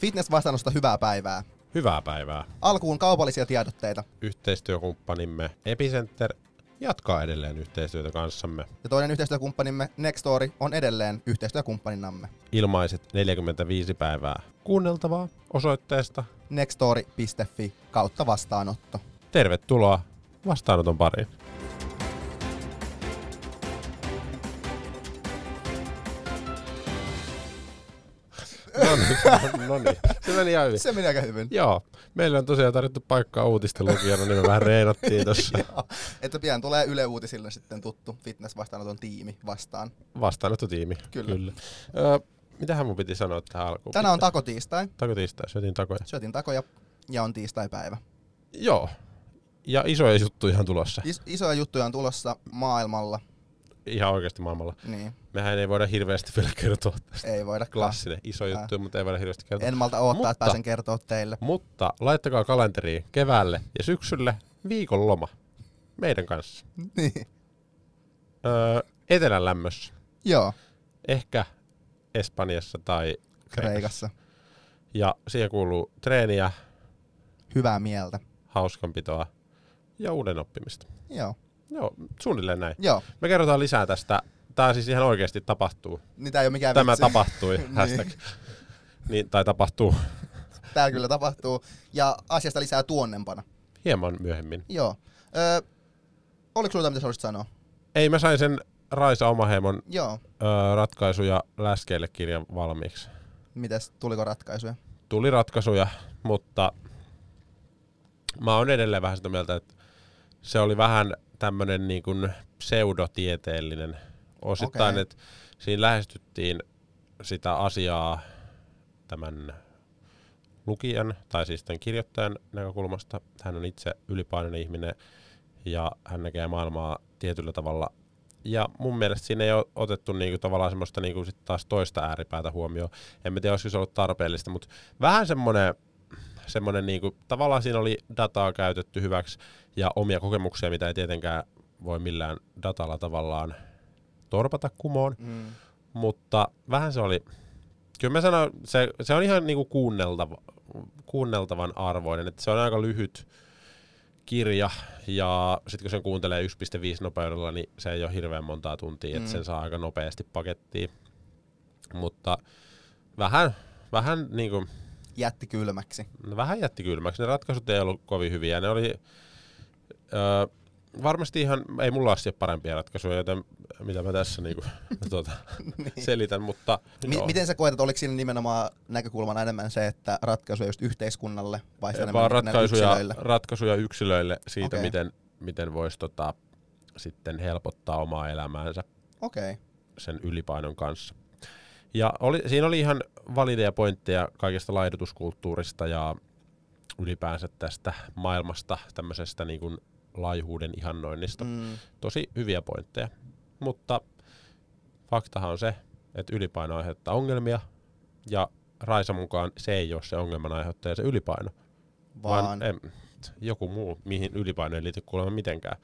Fitness-vastaanosta hyvää päivää. Hyvää päivää. Alkuun kaupallisia tiedotteita. Yhteistyökumppanimme Epicenter jatkaa edelleen yhteistyötä kanssamme. Ja toinen yhteistyökumppanimme Nextory on edelleen yhteistyökumppaninamme. Ilmaiset 45 päivää kuunneltavaa osoitteesta. nextory.fi kautta vastaanotto. Tervetuloa vastaanoton pariin. No niin, no. Se meni ihan hyvin. Se meni aika hyvin. Joo, meillä on tosiaan tarjottu paikkaa uutisten lukijana, niin me vähän reenattiin tuossa. Että pian tulee Yle Uutisille sitten tuttu fitness-vastaanoton tiimi vastaan. Vastaanottotiimi. Kyllä. Kyllä. Öö, mitähän mun piti sanoa tähän alkuun? Tänään on takotiistai. Tako tiistai, syötiin takoja. Syötin takoja ja on tiistai-päivä. Joo. Ja isoja juttuja on tulossa. Is- isoja juttuja on tulossa maailmalla. Ihan oikeasti maailmalla. Niin, Mehän ei voida hirveästi vielä kertoa tästä. ei voida Klassinen, iso Ää. juttu, mutta ei voida hirveästi kertoa. En malta odottaa, Mutta- että pääsen kertoa teille. Mutta laittakaa kalenteriin keväälle ja syksylle viikon loma meidän kanssa. Niin. Öö, etelän lämmössä. Joo, Ehkä Espanjassa tai Kreikassa. Kreikassa. Ja siihen kuuluu treeniä, Hyvää mieltä. hauskanpitoa ja uuden oppimista. Joo. Joo, suunnilleen näin. Joo, Me kerrotaan lisää tästä. Tämä siis ihan oikeasti tapahtuu. niin tää ei ole mikään Tämä vitsi. tapahtui, Niin. hashtag. Niin, tai tapahtuu Tää kyllä tapahtuu. Ja asiasta lisää tuonnempana. hieman myöhemmin. Joo. Öö, oliko sulla jotain, mitä haluaisit sanoa? Ei, mä sain sen Raisa Omaheimon Joo. öö, ratkaisuja läskeille kirjan valmiiksi. Mites, tuliko ratkaisuja? Tuli ratkaisuja, mutta mä oon edelleen vähän sitä mieltä, että se oli vähän tämmönen niin kuin pseudotieteellinen osittain, Okei. että siinä lähestyttiin sitä asiaa tämän lukijan, tai siis tämän kirjoittajan näkökulmasta. Hän on itse ylipainoinen ihminen ja hän näkee maailmaa tietyllä tavalla. Ja mun mielestä siinä ei ole otettu niinku tavallaan semmoista niinku sit taas toista ääripäätä huomioon. En mä tiedä, olisiko se ollut tarpeellista, mutta vähän semmoinen semmoinen niinku, tavallaan siinä oli dataa käytetty hyväksi ja omia kokemuksia, mitä ei tietenkään voi millään datalla tavallaan torpata kumoon, Mm. mutta vähän se oli, kyllä mä sanon, se, se on ihan niinku kuunneltava, kuunneltavan arvoinen, että se on aika lyhyt kirja ja sitten kun sen kuuntelee 1.5 nopeudella, niin se ei ole hirveän montaa tuntia, että Mm. sen saa aika nopeasti pakettiin, mutta vähän, vähän niinku, Jätti kylmäksi. No, vähän jätti kylmäksi. Ne ratkaisut ei ollut kovin hyviä. Ne oli öö, varmasti ihan, ei mulla ole parempia ratkaisuja, joten mitä mä tässä niinku, tuota, selitän, mutta joo. miten sä koet, että oliko siinä nimenomaan näkökulmana enemmän se, että ratkaisuja just yhteiskunnalle vai se enemmän vaan näille ratkaisuja, yksilöille? ratkaisuja yksilöille siitä, okay. miten, miten voisi tota, sitten helpottaa omaa elämäänsä. Okay. sen ylipainon kanssa. Ja oli, siinä oli ihan valideja pointteja kaikesta laidutuskulttuurista ja ylipäänsä tästä maailmasta, tämmöisestä niin kuin laihuuden ihannoinnista. Mm. Tosi hyviä pointteja. Mutta faktahan on se, että ylipaino aiheuttaa ongelmia ja Raisa mukaan se ei ole se ongelman aiheuttaja se ylipaino, Vaan, vaan em, joku muu, mihin ylipaino ei liity kuulemma mitenkään.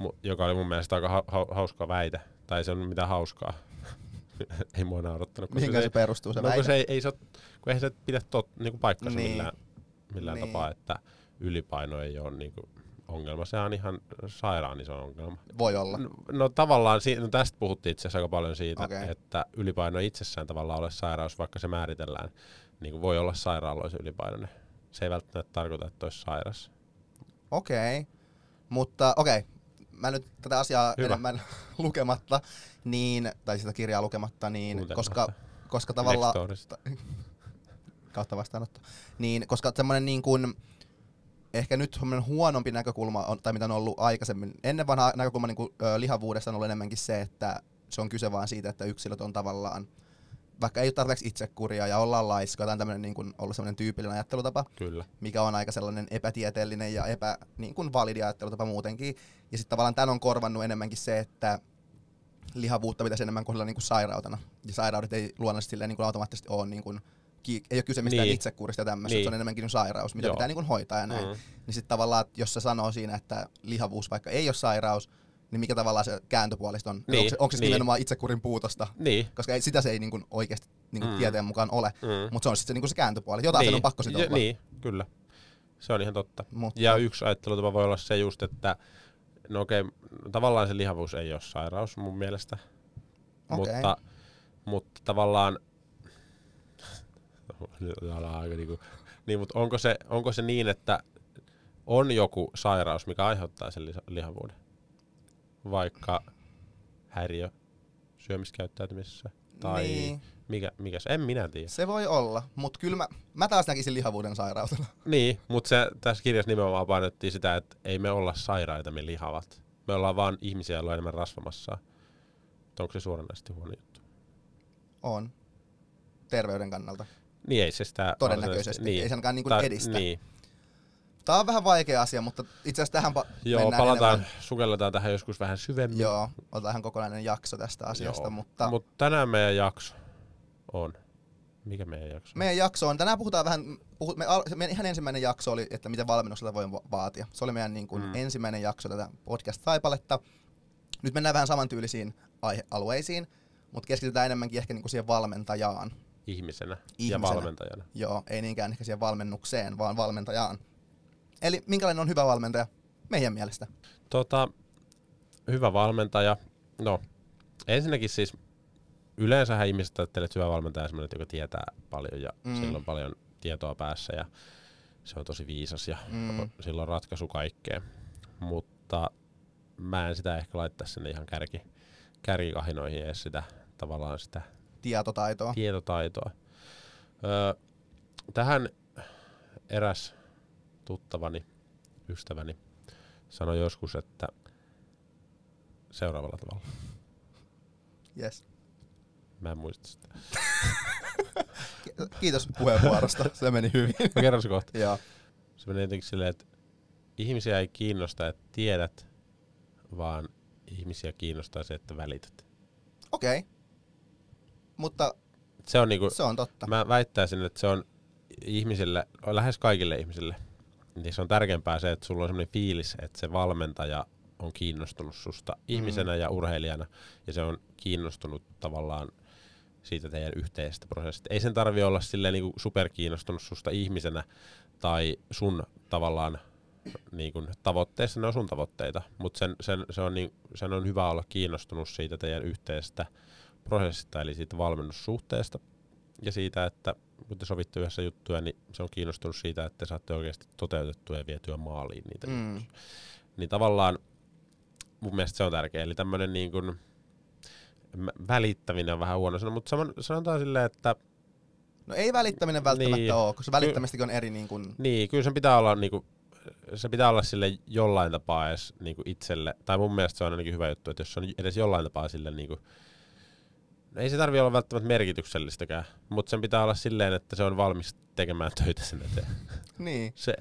Mu- joka oli mun mielestä aika ha- ha- hauska väite. Tai se on mitään hauskaa. ei mua naurattanut. mihinkä se perustuu se no, kun väite? se ei, ei se, kun eihän se pidä tot, niinku paikkansa Niin. millään, millään Niin. tapaa, että ylipaino ei ole niinku ongelma. Se on ihan sairaan iso ongelma. Voi olla. No, no tavallaan, si- no tästä puhuttiin itse asiassa aika paljon siitä, Okei. että ylipaino itsessään tavallaan ole sairaus, vaikka se määritellään. Niin kuin voi olla sairaaloisen ylipainoinen. Se ei välttämättä tarkoita, että olisi sairas. Okei. Okay. Mutta okei, okay. mä nyt tätä asiaa Hyvä. enemmän lukematta, niin, tai sitä kirjaa lukematta, niin, koska, koska tavallaan. kautta vastaanotto, niin koska semmoinen niin kuin, ehkä nyt semmoinen huonompi näkökulma, on, tai mitä on ollut aikaisemmin, ennen vanha näkökulma niin kuin, ö, lihavuudessa on ollut enemmänkin se, että se on kyse vaan siitä, että yksilöt on tavallaan, vaikka ei ole tarpeeksi itsekuria ja ollaan laiskoja, tai on tämmöinen niin kuin, ollut semmoinen tyypillinen ajattelutapa, Kyllä. mikä on aika sellainen epätieteellinen ja epä, niin kuin validi ajattelutapa muutenkin. Ja sitten tavallaan tämän on korvannut enemmänkin se, että lihavuutta pitäisi enemmän kohdella niin kuin sairautena. Ja sairaudet ei luonnollisesti niin kuin automaattisesti ole niin kuin, ki- ei ole kyse mistään Niin. niin. itsekuurista ja tämmöistä, Niin. se on enemmänkin niin sairaus, mitä Joo. pitää niin kuin hoitaa ja näin. Mm. Niin sitten tavallaan, jos se sanoo siinä, että lihavuus vaikka ei ole sairaus, niin mikä tavallaan se kääntöpuolista on? Niin, onko, se, onko se niin. nimenomaan itsekurin puutosta? Niin. Koska ei, sitä se ei niin kuin oikeasti niin kuin Mm. tieteen mukaan ole, Mm. mutta se on sitten se, niin kuin se kääntöpuoli. Jotain sen on pakko sitten olla. Niin, kyllä. Se on ihan totta. Mutta, Ja yksi ajattelutapa voi olla se just, että no okei, tavallaan se lihavuus ei ole sairaus mun mielestä, Okei. mutta, mutta tavallaan Aika niinku, niin, mutta onko se, onko se niin, että on joku sairaus, mikä aiheuttaa sen lihavuuden? Vaikka häiriö syömiskäyttäytymisessä tai Niin. mikä, mikä se, en minä tiedä. Se voi olla, mutta kyllä mä, mä taas näkisin lihavuuden sairautena. Niin, mutta se, tässä kirjassa nimenomaan painottiin sitä, että ei me olla sairaita, me lihavat. Me ollaan vaan ihmisiä, joilla on enemmän rasvamassaa. Mutta Onko se suoranaisesti huono juttu? On. Terveyden kannalta. Niin ei se sitä... Todennäköisesti. Niin. Ei se ainakaan niin kuin Tai- edistä. Niin. Tää on vähän vaikea asia, mutta itse asiassa tähän pa- Joo, palataan, enemmän. sukelletaan tähän joskus vähän syvemmin. Joo, otetaan ihan kokonainen jakso tästä asiasta, Joo. mutta Mut tänään meidän jakso on. Mikä meidän jakso? on? meidän jakso on, tänään puhutaan vähän, puhu, me, meidän ihan ensimmäinen jakso oli, että miten valmennuksella voi va- vaatia. Se oli meidän niin kuin, mm. ensimmäinen jakso tätä podcast-taipaletta. Nyt mennään vähän samantyylisiin aihealueisiin, mutta keskitytään enemmänkin ehkä niin kuin siihen valmentajaan. Ihmisenä, ja Ihmisenä. valmentajana. Joo, ei niinkään ehkä siihen valmennukseen, vaan valmentajaan. Eli minkälainen on hyvä valmentaja meidän mielestä? Tota, hyvä valmentaja. No, ensinnäkin siis yleensähän ihmiset ajattelee, että hyvä valmentaja on sellainen, joka tietää paljon ja Mm. sillä on paljon tietoa päässä ja se on tosi viisas ja Mm. sillä on ratkaisu kaikkeen. Mutta mä en sitä ehkä laittaisi sinne ihan kärki, kärkikahinoihin edes sitä tavallaan sitä Tietotaitoa. tietotaitoa. Öö, tähän eräs tuttavani, ystäväni, sanoi joskus, että seuraavalla tavalla. Yes. Mä en muista sitä. Ki- Kiitos puheenvuorosta, se meni hyvin. Mä kerron se kohta. Joo. Se menee jotenkin silleen, että ihmisiä ei kiinnosta, että tiedät, vaan ihmisiä kiinnostaa se, että välität. Okei. Okay. Mutta Se on niinku, se on totta. Mä väittäisin, että se on ihmisille, lähes kaikille ihmisille, niin se on tärkeämpää se, että sulla on semmoinen fiilis, että se valmentaja on kiinnostunut susta ihmisenä ja urheilijana, ja se on kiinnostunut tavallaan siitä teidän yhteisestä prosessista. Ei sen tarvi olla silleen niin superkiinnostunut susta ihmisenä tai sun tavallaan niin kuin tavoitteissa, ne on sun tavoitteita, mutta sen, sen, se on niin, sen on hyvä olla kiinnostunut siitä teidän yhteisestä prosessista, eli siitä valmennussuhteesta ja siitä, että kun te sovitte yhdessä juttuja, niin se on kiinnostunut siitä, että te saatte oikeasti toteutettua ja vietyä maaliin niitä Mm. juttuja. Niin tavallaan mun mielestä se on tärkeä, eli tämmöinen niin kuin välittäminen on vähän huono sana, mutta saman, sanotaan silleen, että No ei välittäminen välttämättä Niin. ole, koska välittämistäkin on eri niin kuin, Niin, kyllä sen pitää olla niinku, se pitää olla sille jollain tapaa edes niinku itselle, tai mun mielestä se on ainakin hyvä juttu, että jos se on edes jollain tapaa sille niinku, no ei se tarvi olla välttämättä merkityksellistäkään, mutta sen pitää olla silleen, että se on valmis tekemään töitä sen eteen. niin. Se,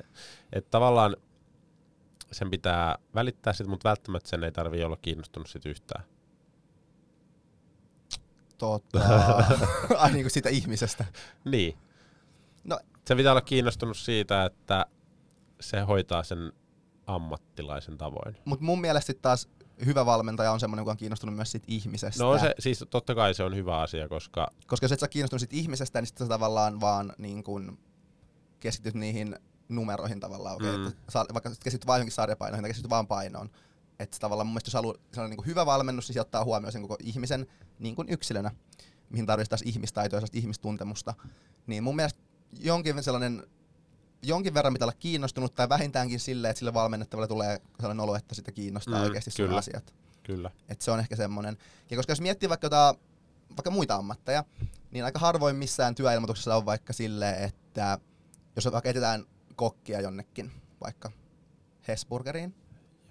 että tavallaan sen pitää välittää sitä, mutta välttämättä sen ei tarvi olla kiinnostunut sit yhtään. Totta. Ai niin kuin siitä ihmisestä. Niin. No- Se pitää olla kiinnostunut siitä, että se hoitaa sen ammattilaisen tavoin. Mutta mun mielestä taas hyvä valmentaja on semmoinen, joka on kiinnostunut myös siitä ihmisestä. No se, siis totta kai se on hyvä asia, koska Koska jos et sä kiinnostunut siitä ihmisestä, niin sit sä tavallaan vaan niin kuin keskityt niihin numeroihin tavallaan. Okay? Mm. Että vaikka keskityt vain johonkin sarjapainoihin tai keskityt vaan painoon. Että tavallaan mun mielestä jos haluaa sellainen niin kuin hyvä valmennus, niin se ottaa huomioon sen koko ihmisen niin kuin yksilönä, mihin tarvitsisi taas ihmistaitoa ja ihmistuntemusta. Niin mun mielestä jonkin sellainen jonkin verran pitää olla kiinnostunut tai vähintäänkin sille, että sille valmennettavalle tulee sellainen olo, että sitä kiinnostaa Mm, oikeasti sun kyllä. asiat. kyllä. Et se on ehkä semmoinen. Ja koska jos miettii vaikka, jotain, vaikka muita ammatteja, niin aika harvoin missään työilmoituksessa on vaikka silleen, että jos vaikka etsitään kokkia jonnekin, vaikka Hesburgeriin,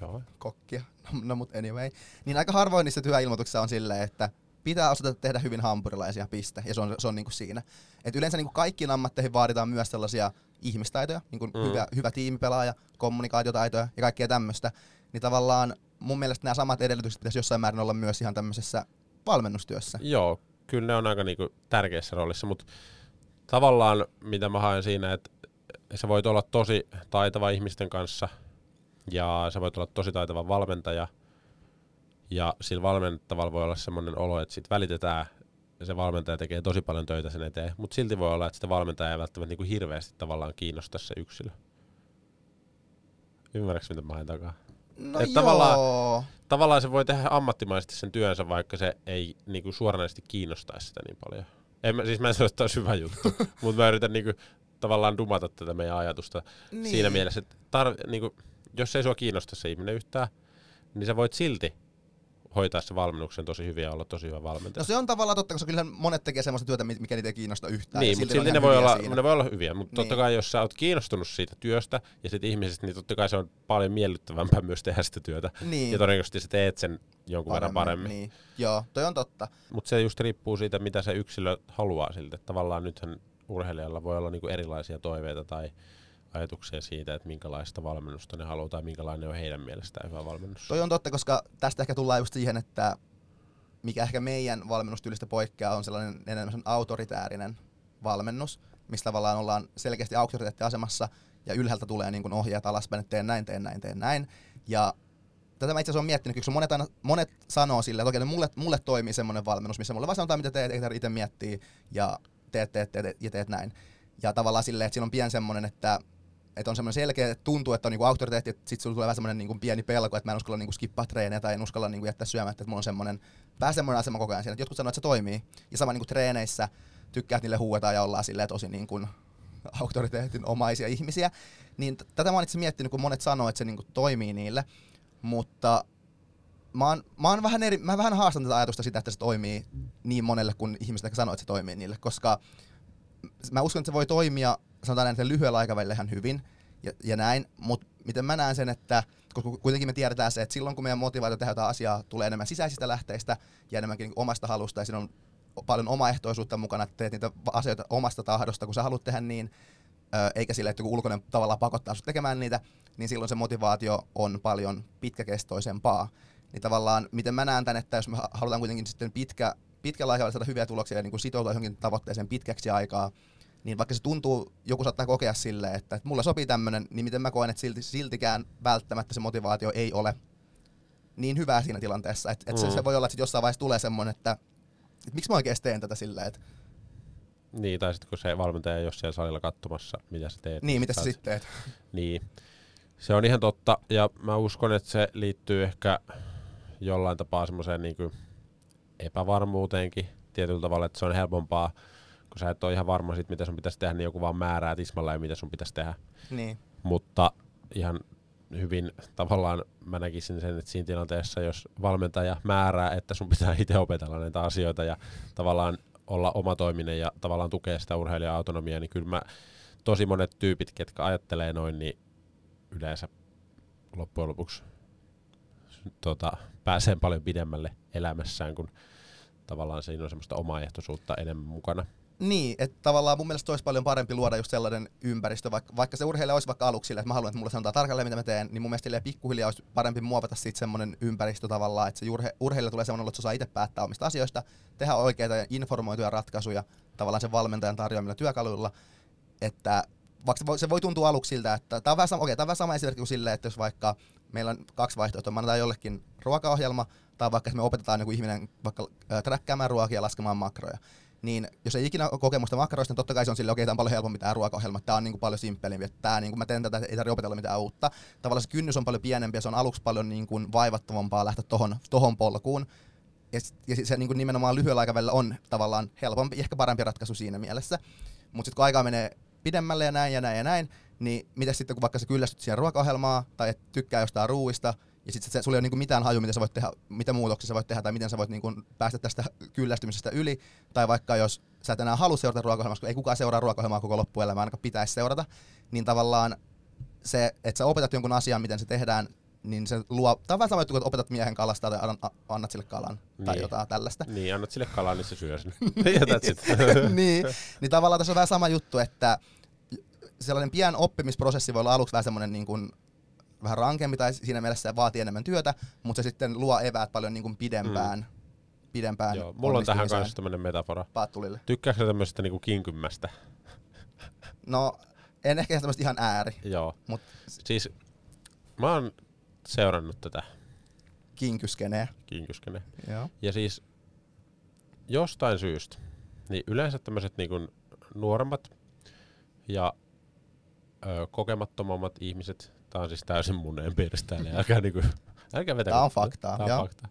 Joo. kokkia, no, no mut anyway, niin aika harvoin niissä työilmoituksissa on silleen, että pitää osata tehdä hyvin hampurilaisia, piste, ja se on, se on niinku siinä. Et yleensä niinku kaikkiin ammatteihin vaaditaan myös sellaisia ihmistaitoja, niinku Mm. hyvä, hyvä tiimipelaaja, kommunikaatiotaitoja ja kaikkea tämmöistä, niin tavallaan mun mielestä nämä samat edellytykset pitäisi jossain määrin olla myös ihan tämmöisessä valmennustyössä. Joo, kyllä ne on aika niinku tärkeässä roolissa, mutta tavallaan mitä mä haen siinä, että sä voit olla tosi taitava ihmisten kanssa ja sä voit olla tosi taitava valmentaja, Ja sillä valmennettavalla voi olla semmoinen olo, että sit välitetään ja se valmentaja tekee tosi paljon töitä sen eteen, mutta silti voi olla, että sitä valmentaja ei välttämättä niinku hirveästi tavallaan kiinnosta se yksilö. Ymmärrätkö, mitä mä haen takaa? No Et joo. tavallaan- Tavallaan se voi tehdä ammattimaisesti sen työnsä, vaikka se ei niinku suoranaisesti kiinnostaisi sitä niin paljon. En mä, siis mä en sano, että tämä hyvä juttu, mutta mä yritän niinku, tavallaan dumata tätä meidän ajatusta niin. siinä mielessä, että tar- niinku, jos ei sua kiinnosta se ihminen yhtään, niin sä voit silti hoitaa se valmennuksen tosi hyvin ja olla tosi hyvä valmentaja. No se on tavallaan totta, koska kyllähän monet tekee semmoista työtä, mi- mikä niitä ei kiinnosta yhtään. niin, mutta silti ne voi, olla, siinä. ne voi olla hyviä, mutta totta Niin. kai jos sä oot kiinnostunut siitä työstä ja siitä ihmisestä, niin totta kai se on paljon miellyttävämpää myös tehdä sitä työtä. Niin. Ja todennäköisesti sä teet sen jonkun verran paremmin. Niin. Joo, toi on totta. Mutta se just riippuu siitä, mitä se yksilö haluaa siltä. Tavallaan nythän urheilijalla voi olla niinku erilaisia toiveita tai ajatuksia siitä, että minkälaista valmennusta ne haluaa tai minkälainen on heidän mielestään hyvä valmennus. Toi on totta, koska tästä ehkä tullaan just siihen, että mikä ehkä meidän valmennustyylistä poikkeaa, on sellainen enemmän autoritäärinen valmennus, missä tavallaan ollaan selkeästi auktoriteettiasemassa ja ylhäältä tulee niin kuin ohjeet alaspäin, että teen näin, teen näin, teen näin. Ja tätä mä itse asiassa olen miettinyt, koska monet, aina, monet sanoo silleen, että okei, no mulle, mulle toimii semmoinen valmennus, missä mulle vaan sanotaan, mitä teet, ei tarvitse itse miettiä ja teet, teet, teet, ja teet näin. Ja tavallaan silleen, että siinä on pian semmoinen, että että on semmoinen selkeä, että tuntuu, että on niinku auktoriteetti, että sitten sulla tulee vähän semmoinen niinku pieni pelko, että mä en uskalla niinku skippaa treenejä tai en uskalla niinku jättää syömättä, että mulla on semmoinen, vähän semmoinen asema koko ajan siinä, että jotkut sanoo, että se toimii. Ja sama niinku treeneissä tykkää, että niille huuetaan ja ollaan silleen tosi niinku auktoriteetin omaisia ihmisiä. Niin t- tätä mä oon itse miettinyt, kun monet sanoo, että se niinku toimii niille, mutta mä oon, mä oon vähän, eri, mä vähän haastan tätä ajatusta sitä, että se toimii niin monelle kuin ihmiset ehkä sanoo, että se toimii niille, koska mä uskon, että se voi toimia, sanotaan näin, että lyhyellä aikavälillä ihan hyvin ja, ja näin, mutta miten mä näen sen, että koska kuitenkin me tiedetään se, että silloin kun meidän motivaatio tehdä jotain asiaa tulee enemmän sisäisistä lähteistä ja enemmänkin niin omasta halusta ja siinä on paljon omaehtoisuutta mukana, että teet niitä asioita omasta tahdosta, kun sä haluat tehdä niin, eikä sille, että joku ulkoinen tavallaan pakottaa sut tekemään niitä, niin silloin se motivaatio on paljon pitkäkestoisempaa. Niin tavallaan, miten mä näen tämän, että jos me ha- halutaan kuitenkin sitten pitkä, pitkällä aikavälillä saada hyviä tuloksia ja niin kuin sitoutua johonkin tavoitteeseen pitkäksi aikaa, niin vaikka se tuntuu, joku saattaa kokea silleen, että, että mulla sopii tämmöinen, niin miten mä koen, että silti, siltikään välttämättä se motivaatio ei ole niin hyvää siinä tilanteessa. Että, että Mm. se, se voi olla, että jossain vaiheessa tulee semmoinen, että, että miksi mä oikeasti teen tätä silleen, että Niin, tai sitten kun se valmentaja ei ole siellä salilla katsomassa, mitä sä teet. niin, mitä sä sitten teet? Niin. Se on ihan totta, ja mä uskon, että se liittyy ehkä jollain tapaa semmoiseen niin epävarmuuteenkin tietyllä tavalla, että se on helpompaa, kun sä et ole ihan varma siitä, mitä sun pitäisi tehdä, niin joku vaan määrää tismalleen, mitä sun pitäisi tehdä. Niin, Mutta ihan hyvin tavallaan mä näkisin sen, että siinä tilanteessa, jos valmentaja määrää, että sun pitää itse opetella näitä asioita ja tavallaan olla omatoiminen ja tavallaan tukea sitä urheilijan autonomiaa, niin kyllä mä tosi monet tyypit, ketkä ajattelee noin, niin yleensä loppujen lopuksi tota, pääsee paljon pidemmälle elämässään, kun tavallaan siinä on semmoista omaehtoisuutta enemmän mukana. Niin, että tavallaan mun mielestä olisi paljon parempi luoda just sellainen ympäristö, vaikka, vaikka se urheilija olisi vaikka aluksi että mä haluan, että mulle sanotaan tarkalleen, mitä mä teen, niin mun mielestä pikkuhiljaa olisi parempi muovata siitä semmoinen ympäristö tavallaan, että se urhe, urheilija tulee semmoinen, että se osaa itse päättää omista asioista, tehdä oikeita ja informoituja ratkaisuja tavallaan sen valmentajan tarjoamilla työkaluilla, että vaikka se voi, tuntua aluksi siltä, että tämä on vähän sama, okei, tämä on vähän sama esimerkki kuin silleen, että jos vaikka meillä on kaksi vaihtoehtoa, me annetaan jollekin ruokaohjelma, tai vaikka me opetetaan joku ihminen vaikka äh, träkkäämään ruokia ja laskemaan makroja, niin jos ei ikinä ole kokemusta makroista, niin totta kai se on sille, okei, tämä on paljon helpompi tämä ruokaohjelma, tämä on niin kuin paljon simppelimpi, että tämä, niin kuin mä teen tätä, ei tarvitse opetella mitään uutta. Tavallaan se kynnys on paljon pienempi ja se on aluksi paljon niin kuin vaivattavampaa lähteä tohon, tohon polkuun. Ja, ja se niin kuin nimenomaan lyhyellä aikavälillä on tavallaan helpompi, ehkä parempi ratkaisu siinä mielessä. Mutta sitten kun aikaa menee pidemmälle ja näin ja näin ja näin, niin mitä sitten kun vaikka sä kyllästyt siihen ruokaohjelmaan tai et tykkää jostain ruuista, ja sitten sulla ei ole niinku mitään haju, mitä sä voit tehdä, mitä muutoksia sä voit tehdä, tai miten sä voit niinku päästä tästä kyllästymisestä yli, tai vaikka jos sä et enää halua seurata ruokaohjelmaa, kun ei kukaan seuraa ruokaohjelmaa koko loppuelämää, ainakaan pitäisi seurata, niin tavallaan se, että sä opetat jonkun asian, miten se tehdään, niin se luo, on vähän sama juttu, kun opetat miehen kalastaa tai an- annat sille kalan tai Niin. jotain tällaista. Niin, annat sille kalaa, niin se syö sen. it. niin, niin tavallaan tässä on vähän sama juttu, että sellainen pien oppimisprosessi voi olla aluksi vähän semmoinen niin kuin, vähän rankempi tai siinä mielessä se vaatii enemmän työtä, mutta se sitten luo eväät paljon niin kuin pidempään, mm. pidempään Joo, mulla on tähän kanssa tämmöinen metafora. Paattulille. Tykkääkö tämmöisestä niinku kinkymästä? No, en ehkä tämmöistä ihan ääri, Joo. Mut- Siis mä oon seurannut tätä Kinkyskenee. kinkyskene. Joo. Ja siis jostain syystä, niin yleensä tämmöiset niinku nuoremmat ja ö, kokemattomammat ihmiset, tää on siis täysin mun empiiristä, eli älkää, niinku, älkää vetäkö. Tää on faktaa, Tää on joo. faktaa.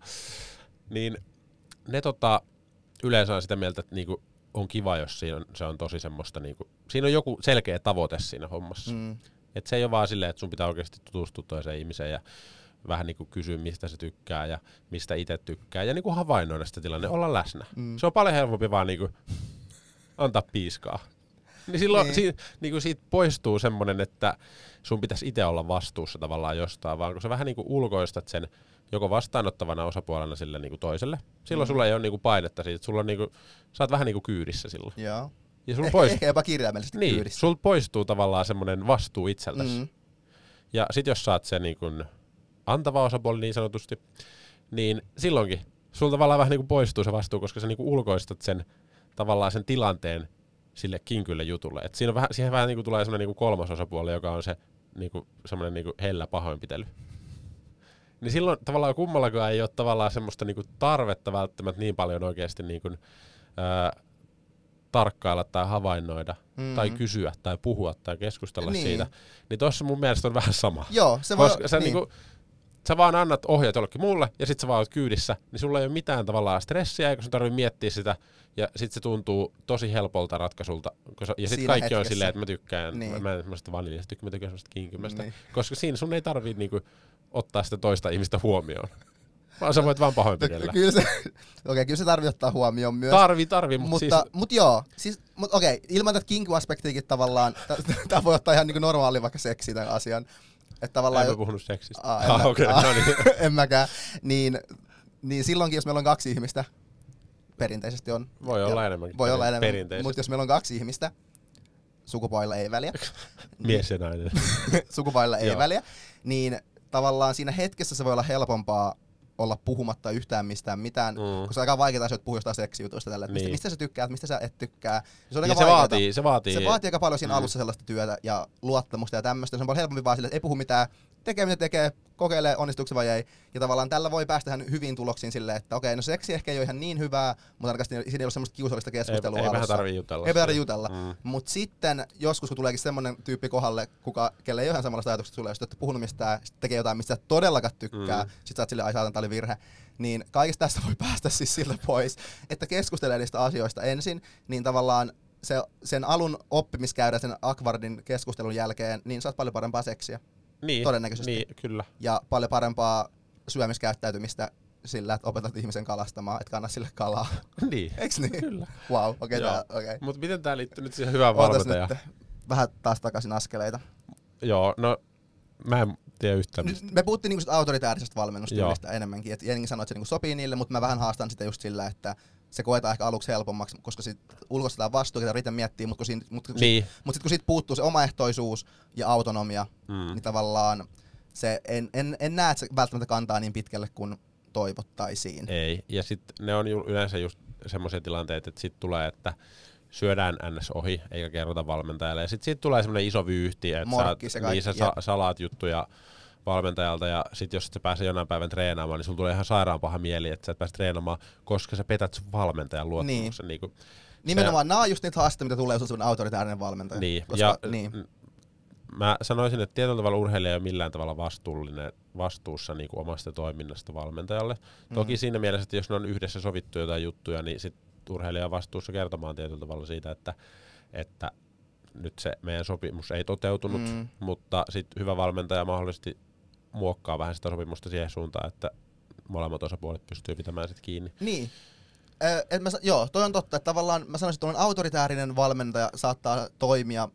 Niin ne tota, yleensä on sitä mieltä, että niinku, on kiva, jos siinä on, se on tosi semmoista, niinku, siinä on joku selkeä tavoite siinä hommassa. Mm. Et se ei ole vaan silleen, että sun pitää oikeasti tutustua toiseen ihmiseen ja vähän niinku kysyä, mistä se tykkää ja mistä itse tykkää. Ja niinku havainnoida sitä tilanne, olla läsnä. Mm. Se on paljon helpompi vaan niinku antaa piiskaa. Niin silloin Niin. niin. Si, niinku siitä poistuu semmonen, että sun pitäisi itse olla vastuussa tavallaan jostain, vaan kun sä vähän niinku ulkoistat sen joko vastaanottavana osapuolena sille niinku toiselle, silloin Mm. sulla ei ole niinku painetta siitä, sulla on niinku, sä oot vähän niinku kyydissä silloin. Joo. Ja sulla Ehkä, pois, ehkä jopa kirjaimellisesti niin, kyydissä. sulta poistuu tavallaan semmonen vastuu itseltäsi. Mm. Ja sit jos sä oot se niin kun antava osapuoli niin sanotusti, niin silloinkin sulla tavallaan vähän niin kuin poistuu se vastuu, koska sä niin kuin ulkoistat sen tavallaan sen tilanteen sille kinkylle jutulle. Et siinä on vähän, siihen vähän niin kuin tulee semmoinen niin kuin kolmas osapuoli, joka on se niin kuin, semmoinen niin kuin hellä pahoinpitely. Niin silloin tavallaan kummallakaan ei ole tavallaan semmoista niin kuin tarvetta välttämättä niin paljon oikeasti niin kuin, ää, tarkkailla tai havainnoida Mm. mm. tai kysyä tai puhua tai keskustella Niin. siitä. Niin tossa mun mielestä on vähän sama. Joo, se voi... Koska sä, niin. niinku, sä vaan annat ohjeet jollekin muulle ja sit sä vaan oot kyydissä, niin sulla ei ole mitään tavallaan stressiä, eikä sun tarvitse miettiä sitä. Ja sit se tuntuu tosi helpolta ratkaisulta. Sä, ja sit Siinä kaikki on hetkessä. silleen, että mä tykkään, Niin. mä en semmoista vaniljaista tykkää, mä tykkään semmoista kinkymästä. Niin. Koska siinä sun ei tarvii niinku ottaa sitä toista ihmistä huomioon. Vaan sä voit vaan pahoinpidellä. Kyllä se, okei, kyllä se tarvii ottaa huomioon myös. Tarvii, tarvii, mutta, mutta, siis, mut joo, siis, mut okei, ilman tätä kinku-aspektiikin tavallaan, tämä voi ottaa ihan niinku normaali vaikka seksi tämän asian. Että tavallaan, en mä puhunut seksistä. Aa, en Ah, okei, aa, no niin. en mäkään, niin, niin silloinkin, jos meillä on kaksi ihmistä, perinteisesti on. Voi olla enemmänkin Voi olla enemmän, perinteisesti. mutta jos meillä on kaksi ihmistä, sukupuolilla ei väliä, Mies ja nainen. sukupuolilla ei väliä, niin tavallaan siinä hetkessä se voi olla helpompaa olla puhumatta yhtään mistään mitään, mm. Koska se on aika vaikeaa asioita puhua jostain seksijutuista tällä, että mistä, Niin. mistä sä tykkäät, mistä sä et tykkää. Se on Ja aika se vaatii, se vaatii. Se vaatii aika paljon siinä Mm. alussa sellaista työtä ja luottamusta ja tämmöistä. Se on paljon helpompi vaan sille, että ei puhu mitään, tekee mitä tekee, kokeilee onnistuuko vai ei. Ja tavallaan tällä voi päästä ihan hyviin tuloksiin silleen, että okei, no seksi ehkä ei ole ihan niin hyvää, mutta ainakaan siinä ei ole semmoista kiusallista ei, keskustelua ei vähän alussa. tarvii jutella. Ei tarvitse siitä. jutella. Mm. Mutta sitten joskus, kun tuleekin semmoinen tyyppi kohdalle, kuka, kelle ei ole ihan samanlaista ajatuksesta sulle, jos ette puhunut mistään, tekee jotain, mistä et todellakaan tykkää, mm. Sit sä oot silleen, ai saatan, tää oli virhe, niin kaikesta tästä voi päästä siis sillä pois, että keskustelee niistä asioista ensin, niin tavallaan se, sen alun oppimiskäyrä sen Akvardin keskustelun jälkeen, niin saat paljon parempaa seksiä Niin, Todennäköisesti. Niin, kyllä. ja paljon parempaa syömiskäyttäytymistä sillä, että opetat ihmisen kalastamaan, että kanna sille kalaa. niin, Eiks niin? kyllä. Wow, okei, okay. Okay. Mutta miten tää liittyy nyt siihen hyvään valmentajaan? vähän taas takaisin askeleita. Joo, no mä en tiedä yhtään. mistä. Nyt Me puhuttiin niinku autoritäärisestä valmennustyylistä enemmänkin, että jengi sanoo, että se niinku sopii niille, mutta mä vähän haastan sitä just sillä, että se koetaan ehkä aluksi helpommaksi, koska sit ulkoistetaan vastuu, ketä riitä miettiä, mutta kun, mut kun, Niin. mut sit, kun siitä puuttuu se omaehtoisuus ja autonomia, mm. Niin tavallaan se, en, en, en näe, että se välttämättä kantaa niin pitkälle kuin toivottaisiin. Ei. Ja sitten ne on ju, yleensä just semmoisia tilanteita, että sitten tulee, että syödään NS ohi, eikä kerrota valmentajalle. Ja sitten siitä tulee semmoinen iso vyyhti, että Morkkis sä, niin sä sa- salaat juttuja valmentajalta ja sitten jos et sä pääse jonain päivän treenaamaan, niin sulla tulee ihan sairaan paha mieli, että sä et pääse treenaamaan, koska sä petät sun valmentajan luottamuksen. Niin. Niin Nimenomaan nämä on just niitä haasteita, mitä tulee, jos on autoritäärinen valmentaja. Niin, Koska, ja niin. n- mä sanoisin, että tietyllä tavalla urheilija ei ole millään tavalla vastuullinen, vastuussa niin kuin omasta toiminnasta valmentajalle. Mm. Toki siinä mielessä, että jos ne on yhdessä sovittu jotain juttuja, niin sit urheilija on vastuussa kertomaan tietyllä tavalla siitä, että, että nyt se meidän sopimus ei toteutunut, Mm. mm. mutta sitten hyvä valmentaja mahdollisesti muokkaa vähän sitä sopimusta siihen suuntaan, että molemmat osapuolet pystyy pitämään sit kiinni. Niin. Ö, et mä, joo, toi on totta, että tavallaan mä sanoisin, että autoritäärinen valmentaja saattaa toimia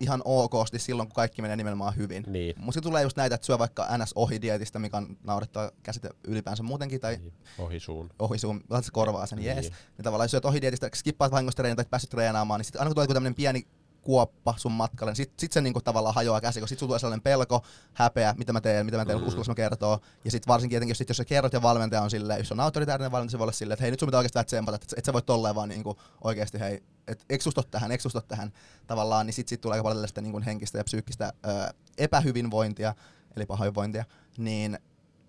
ihan okosti silloin, kun kaikki menee nimenomaan hyvin. Niin. Mutta tulee just näitä, että syö vaikka ns ohi-dietistä, mikä on naurettava käsite ylipäänsä muutenkin, tai niin. Ohi suun. ohi laitat se korvaa sen, Niin. jees. Niin tavallaan jos syöt ohi-dietistä, skippaat vahingossa treenin tai päässyt treenaamaan, niin sitten aina kun tulee joku tämmönen pieni kuoppa sun matkalle, niin sit, sit se niinku tavallaan hajoaa käsi, kun sit sulla tulee sellainen pelko, häpeä, mitä mä teen, mitä mä teen, Mm. uskallanko mä kertoo. Ja sit varsinkin jotenkin, jos, sit, jos sä kerrot ja valmentaja on silleen, jos on autoritäärinen valmentaja, se voi olla silleen, että hei nyt sun pitää oikeastaan tsempata, että et sä voit tolleen vaan niinku oikeesti hei, että oo tähän, oo tähän tavallaan, niin sit, sit tulee aika paljon tällaista niinku henkistä ja psyykkistä ö, epähyvinvointia, eli pahoinvointia, niin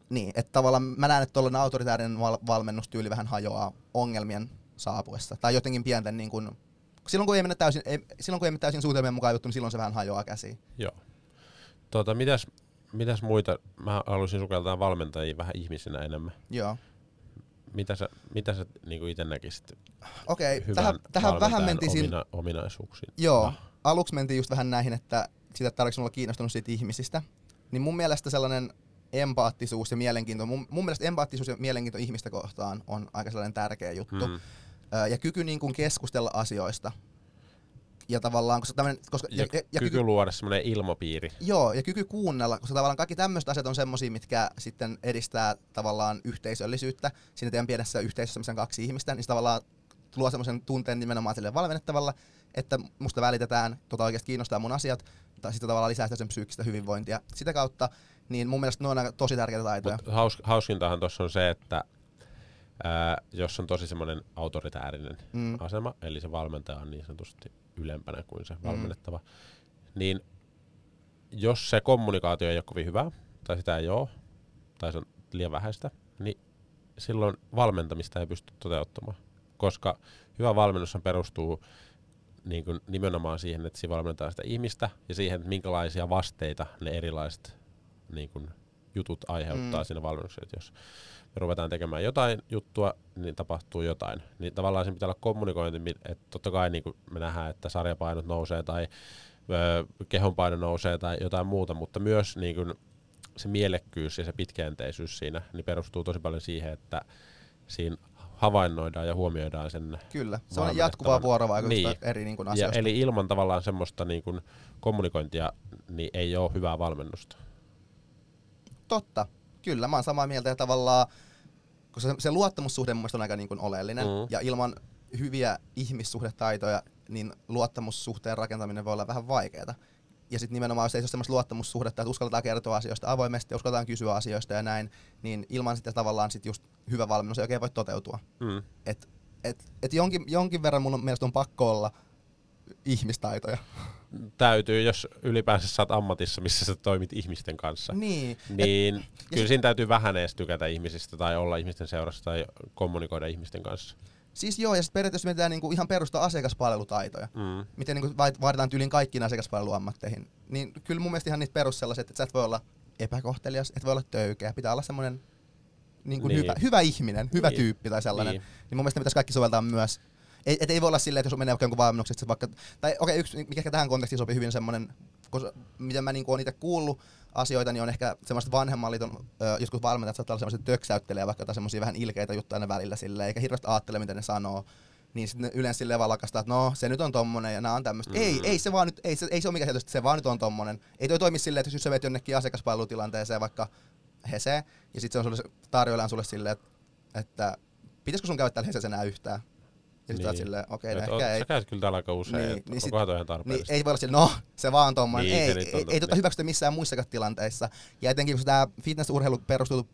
Niin, että tavallaan mä näen, että tuollainen autoritäärinen val- valmennustyyli vähän hajoaa ongelmien saapuessa. Tai jotenkin pienten niin kuin, silloin kun ei mennä täysin, ei, silloin kun ei mennä täysin suunnitelmien mukaan juttu, niin silloin se vähän hajoaa käsiin. Joo. Tota, mitäs, mitäs muita, mä haluaisin sukeltaa valmentajia vähän ihmisinä enemmän. Joo. Mitä sä, mitä sä niin itse näkisit Okei, hyvän tähän, tähän vähän mentiin omina, ominaisuuksiin? joo, Ah, aluksi mentiin just vähän näihin, että sitä, että tarvitsen olla kiinnostunut siitä ihmisistä. Niin mun mielestä sellainen empaattisuus ja mielenkiinto, mun, mun mielestä empaattisuus ja mielenkiinto ihmistä kohtaan on aika sellainen tärkeä juttu. Mm. Ja kyky niin kuin keskustella asioista. Ja tavallaan, koska, tämmönen, koska Ja, ja, ja kyky, luoda semmoinen ilmapiiri. Joo, ja kyky kuunnella, koska tavallaan kaikki tämmöiset asiat on semmosia, mitkä sitten edistää tavallaan yhteisöllisyyttä. Siinä teidän pienessä yhteisössä, missä on kaksi ihmistä, niin se tavallaan luo semmoisen tunteen nimenomaan sille valmennettavalla, että musta välitetään, tota oikeasti kiinnostaa mun asiat, tai sitten tavallaan lisää sitä sen psyykkistä hyvinvointia. Sitä kautta, niin mun mielestä ne on aika tosi tärkeitä taitoja. Mut haus, hauskintahan tuossa on se, että ää, jos on tosi semmoinen autoritäärinen Mm. asema, eli se valmentaja on niin sanotusti ylempänä kuin se valmennettava, niin jos se kommunikaatio ei ole kovin hyvää, tai sitä ei ole, tai se on liian vähäistä, niin silloin valmentamista ei pysty toteuttamaan. Koska hyvä valmennus perustuu niin kuin nimenomaan siihen, että siinä valmennetaan sitä ihmistä ja siihen, että minkälaisia vasteita ne erilaiset niin kuin jutut aiheuttaa Mm. mm. siinä valmennuksessa. Että jos me ruvetaan tekemään jotain juttua, niin tapahtuu jotain. Niin tavallaan siinä pitää olla kommunikointi, että totta kai niin me nähdään, että sarjapainot nousee tai ö, kehonpaino nousee tai jotain muuta, mutta myös niin kuin se mielekkyys ja se pitkäjänteisyys siinä niin perustuu tosi paljon siihen, että siinä havainnoidaan ja huomioidaan sen. Kyllä, se on jatkuvaa vuorovaikutusta Niin. eri niin kuin Ja, asioista. eli ilman tavallaan semmoista niin kuin kommunikointia niin ei ole hyvää valmennusta. Totta, kyllä, mä oon samaa mieltä ja tavallaan, koska se, se luottamussuhde mun on aika niin kuin oleellinen, Mm. ja ilman hyviä ihmissuhdetaitoja, niin luottamussuhteen rakentaminen voi olla vähän vaikeaa. Ja sitten nimenomaan, jos ei ole semmoista luottamussuhdetta, että uskalletaan kertoa asioista avoimesti uskalletaan kysyä asioista ja näin, niin ilman sitä tavallaan sit just hyvä valmennus ei oikein voi toteutua. Mm. Et, et, et jonkin, jonkin verran mun mielestä on pakko olla ihmistaitoja. Täytyy, jos ylipäänsä sä oot ammatissa, missä sä toimit ihmisten kanssa, Niin, niin kyllä se- siinä täytyy vähän edes tykätä ihmisistä tai olla ihmisten seurassa tai kommunikoida ihmisten kanssa. siis joo, ja sitten periaatteessa mietitään niinku ihan perusta asiakaspalvelutaitoja. Mm. miten niin vaaditaan tyyliin kaikkiin asiakaspalveluammatteihin, niin kyllä mun mielestä ihan niitä perus sellaiset, että sä et voi olla epäkohtelias, et voi olla töykeä, pitää olla semmoinen niin kuin Niin. hyvä, hyvä ihminen, hyvä Niin. tyyppi tai sellainen. Niin. Niin. mun mielestä pitäisi kaikki soveltaa myös. Ei, et ei voi olla silleen, että jos menee vaikka jonkun valmennuksen, että se vaikka, tai okei, okay, yksi, mikä tähän kontekstiin sopii hyvin semmoinen, koska miten mä niin olen itse kuullut asioita, niin on ehkä semmoista vanhemman liiton, joskus valmentajat saattaa olla semmoiset töksäyttelee vaikka jotain semmoisia vähän ilkeitä juttuja aina välillä silleen, eikä hirveästi ajattele, mitä ne sanoo. Niin sitten yleensä silleen vaan lakastaa, että no, se nyt on tommonen ja nämä on tämmöistä. Mm. Ei, Mm. ei se vaan nyt, ei se, ei se ole mikään sieltä, se vaan nyt on tommonen. Ei toi toimi silleen, että jos sä vet jonnekin asiakaspalvelutilanteeseen vaikka Hese, ja sitten se on sulle, tarjoillaan sulle silleen, että, että pitäisikö sun käydä täällä Hesessä enää yhtään? Ja sitten Niin. niin. silleen, okei, okay, no ehkä ei. Sä käyt kyllä täällä aika usein, Niin, niin, niin niin sit- onkohan toi ihan Niin, tarpeellista? ei voi olla sille, no se vaan on tommonen. Niin, ei, ei, on ei, ei tota niin. hyväksytä missään muissakaan tilanteissa. Ja etenkin kun tämä fitnessurheilu perustuu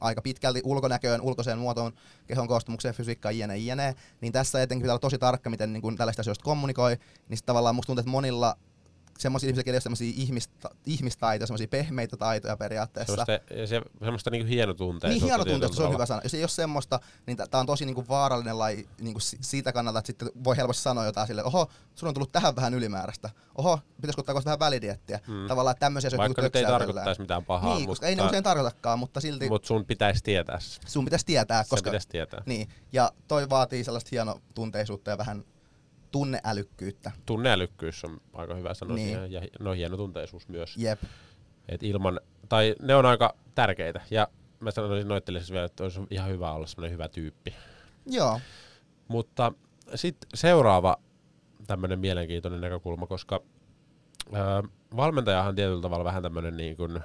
aika pitkälti ulkonäköön, ulkoiseen muotoon, kehon koostumukseen, fysiikkaan, jne, jne, niin tässä etenkin pitää olla tosi tarkka, miten niin kun tällaista asioista kommunikoi, niin sit tavallaan musta tuntuu, että monilla semmoisia ihmisiä, joilla ei ole semmoisia ihmista, ihmistaitoja, semmoisia pehmeitä taitoja periaatteessa. Semmoista, ja se, semmoista niinku hienotunteisuutta. Niin hieno tunteisuus, tietyllä se on hyvä sana. Jos ei ole semmoista, niin tämä on tosi niinku vaarallinen laji niinku si- siitä kannalta, että sitten voi helposti sanoa jotain silleen, oho, sun on tullut tähän vähän ylimääräistä. Oho, pitäisikö ottaa vähän välidiettiä. Mm. Tavallaan tämmöisiä asioita Vaikka niinku nyt ei tarkoittaisi mitään pahaa, Niin, koska ei ne mutta- usein tarkoitakaan, mutta silti Mutta sun pitäisi tietää sun pitäisi tietää, Koska... koska... pitäisi tietää. Niin, ja toi vaatii sellaista hienotunteisuutta ja vähän tunneälykkyyttä. Tunneälykkyys on aika hyvä sanoa Niin. siihen, ja no hienotunteisuus myös. Jep. Et ilman, tai ne on aika tärkeitä. Ja mä sanoisin noittelisessa vielä, että olisi ihan hyvä olla semmoinen hyvä tyyppi. Joo. Mutta sitten seuraava tämmöinen mielenkiintoinen näkökulma, koska öö, valmentajahan on tietyllä tavalla vähän tämmöinen niin kuin,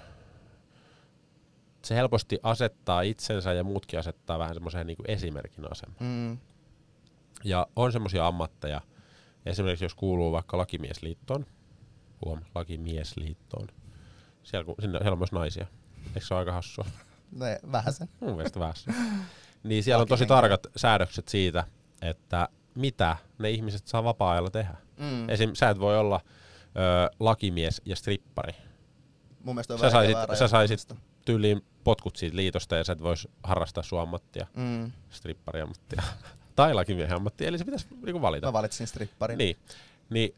se helposti asettaa itsensä ja muutkin asettaa vähän semmoiseen niin esimerkin asemaan. Mm. Ja on semmoisia ammatteja, esimerkiksi jos kuuluu vaikka lakimiesliittoon, huom, lakimiesliittoon, siellä, kun, sinne, siellä on myös naisia. Eikö se ole aika hassua? No, ei, vähän sen. Mun mielestä vähän. Niin siellä on tosi tarkat säädökset siitä, että mitä ne ihmiset saa vapaa-ajalla tehdä. Mm. Esim. sä et voi olla ö, lakimies ja strippari. Mun mielestä on Sä saisit, sä saisit tyyliin potkut siitä liitosta ja sä et vois harrastaa sun ammattia, Mm. strippariammattia tai lakimiehen ammattia, eli se pitäisi niinku valita. Mä valitsin stripparin. Niin. niin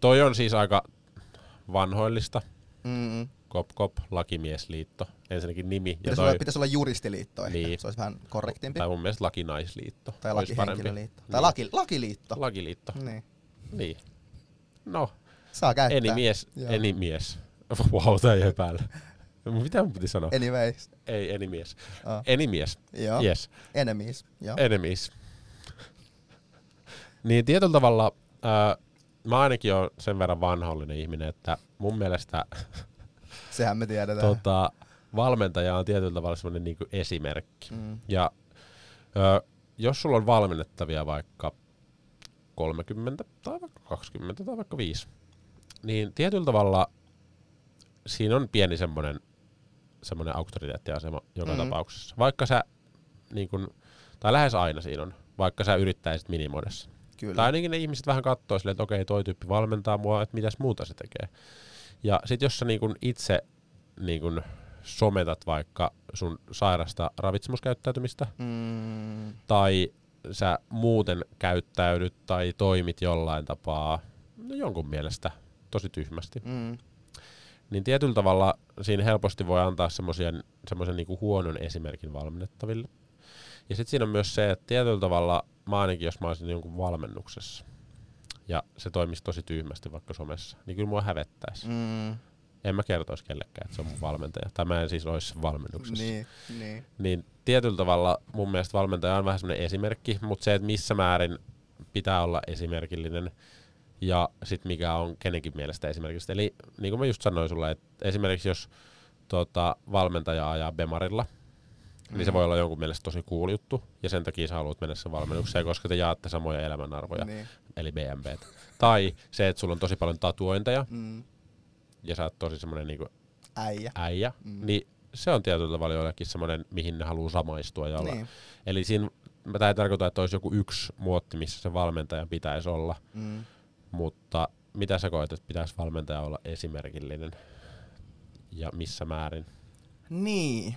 toi on siis aika vanhoillista. Mm. Kop Kop, lakimiesliitto, ensinnäkin nimi. Ja Pitäisi, toi, olla, pitäisi olla juristiliitto ehkä, Niin. se olisi vähän korrektimpi. tai mun mielestä lakinaisliitto. Tai lakihenkilöliitto. Tai Niin. laki, lakiliitto. Lakiliitto. Niin. Niin. No, Saa käyttää. eni mies, Joo. eni mies. Wow, tää jäi päälle. Mitä mun piti sanoa? Anyways. Ei, eni mies. Oh. Eni mies. Joo. Yes. Enemies. Joo. Enemies. Niin tietyllä tavalla ää, mä ainakin olen sen verran vanhollinen ihminen, että mun mielestä Sehän me tiedetään. tota, valmentaja on tietyllä tavalla semmoinen niinku esimerkki. Mm. Ja ö, jos sulla on valmennettavia vaikka 30 tai vaikka 20 tai vaikka 5, niin tietyllä tavalla siinä on pieni semmoinen semmoinen auktoriteettiasema joka Mhm. mm. tapauksessa. Vaikka sä, niin kun, tai lähes aina siinä on, vaikka sä yrittäisit minimoida sen. Kyllä. Tai ainakin ne ihmiset vähän katsoo silleen, että okei, toi tyyppi valmentaa mua, että mitäs muuta se tekee. Ja sit jos sä niin kun itse niin kun sometat vaikka sun sairasta ravitsemuskäyttäytymistä, Mm. tai sä muuten käyttäydyt tai toimit jollain tapaa no jonkun mielestä tosi tyhmästi, Mm. niin tietyllä tavalla siinä helposti voi antaa semmoisen niinku huonon esimerkin valmennettaville. Ja sitten siinä on myös se, että tietyllä tavalla mä ainakin, jos mä olisin jonkun valmennuksessa, ja se toimisi tosi tyhmästi vaikka somessa, niin kyllä mua hävettäisi. Mm. En mä kertoisi kellekään, että se on mun valmentaja. Tai mä en siis olisi valmennuksessa. Niin, niin. Niin tietyllä tavalla mun mielestä valmentaja on vähän semmoinen esimerkki, mutta se, että missä määrin pitää olla esimerkillinen ja sit mikä on kenenkin mielestä esimerkillistä. Eli niin kuin mä just sanoin sulle, että esimerkiksi jos tota, valmentaja ajaa Bemarilla, mm. niin se voi olla jonkun mielestä tosi cool juttu, ja sen takia sä haluat mennä sen valmennukseen, koska te jaatte samoja elämänarvoja, Niin. eli BMB. Tai se, että sulla on tosi paljon tatuointeja, Mm. ja sä oot tosi semmoinen niinku Äijä. äijä, Mm. niin se on tietyllä tavalla jollekin semmoinen, mihin ne haluaa samaistua ja olla. Niin. Eli siinä, tämä ei tarkoita, että olisi joku yksi muotti, missä se valmentaja pitäisi olla, Mm. mutta mitä sä koet, että pitäisi valmentaja olla esimerkillinen ja missä määrin? Niin.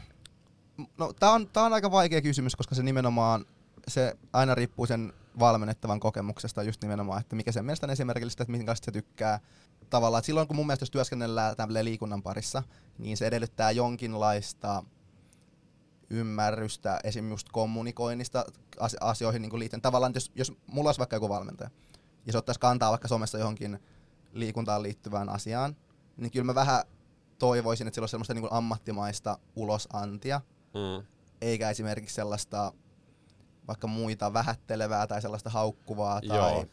No, tää on, tää on aika vaikea kysymys, koska se nimenomaan, se aina riippuu sen valmennettavan kokemuksesta just nimenomaan, että mikä sen mielestä on esimerkillistä, että minkälaista se tykkää. Tavallaan, että silloin kun mun mielestä jos työskennellään tämmöinen liikunnan parissa, niin se edellyttää jonkinlaista ymmärrystä esim. kommunikoinnista as- asioihin niin liittyen. Tavallaan, jos, jos mulla olisi vaikka joku valmentaja, ja se ottaisi kantaa vaikka somessa johonkin liikuntaan liittyvään asiaan, niin kyllä mä vähän toivoisin, että sillä olisi semmoista niin ammattimaista ulosantia, Mm. eikä esimerkiksi sellaista vaikka muita vähättelevää tai sellaista haukkuvaa. Tai, Joo.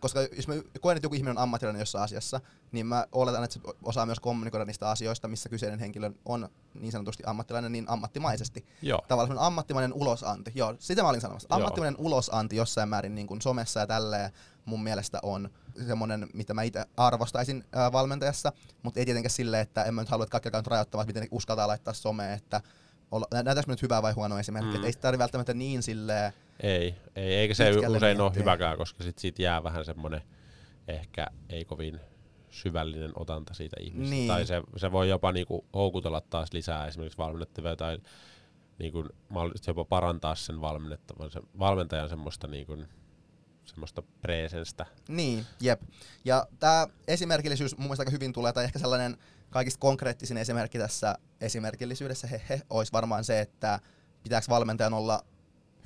koska jos mä koen, että joku ihminen on ammattilainen jossain asiassa, niin mä oletan, että se osaa myös kommunikoida niistä asioista, missä kyseinen henkilö on niin sanotusti ammattilainen, niin ammattimaisesti. Joo. Tavallaan ammattimainen ulosanti. Joo, sitä mä olin sanomassa. Joo. Ammattimainen ulosanti jossain määrin niin kuin somessa ja tälleen mun mielestä on semmoinen, mitä mä itse arvostaisin ää, valmentajassa, mutta ei tietenkään silleen, että en mä nyt halua, että kaikki rajoittamaan, että miten ne uskaltaa laittaa someen, että olla, näytäks nyt hyvää vai huonoa esimerkkiä, Mm. ei sitä tarvitse välttämättä niin silleen, Ei, ei, eikä se usein ole miettiä. hyväkään, koska sit siitä jää vähän semmoinen ehkä ei kovin syvällinen otanta siitä ihmisestä. Niin. Tai se, se voi jopa niinku houkutella taas lisää esimerkiksi valmennettavia tai niinku mahdollisesti jopa parantaa sen valmennettavan, sen valmentajan semmoista niinku, semmoista presenstä. Niin, jep. Ja tämä esimerkillisyys mun mielestä aika hyvin tulee, tai ehkä sellainen kaikista konkreettisin esimerkki tässä esimerkillisyydessä, he, he, olisi varmaan se, että pitääkö valmentajan olla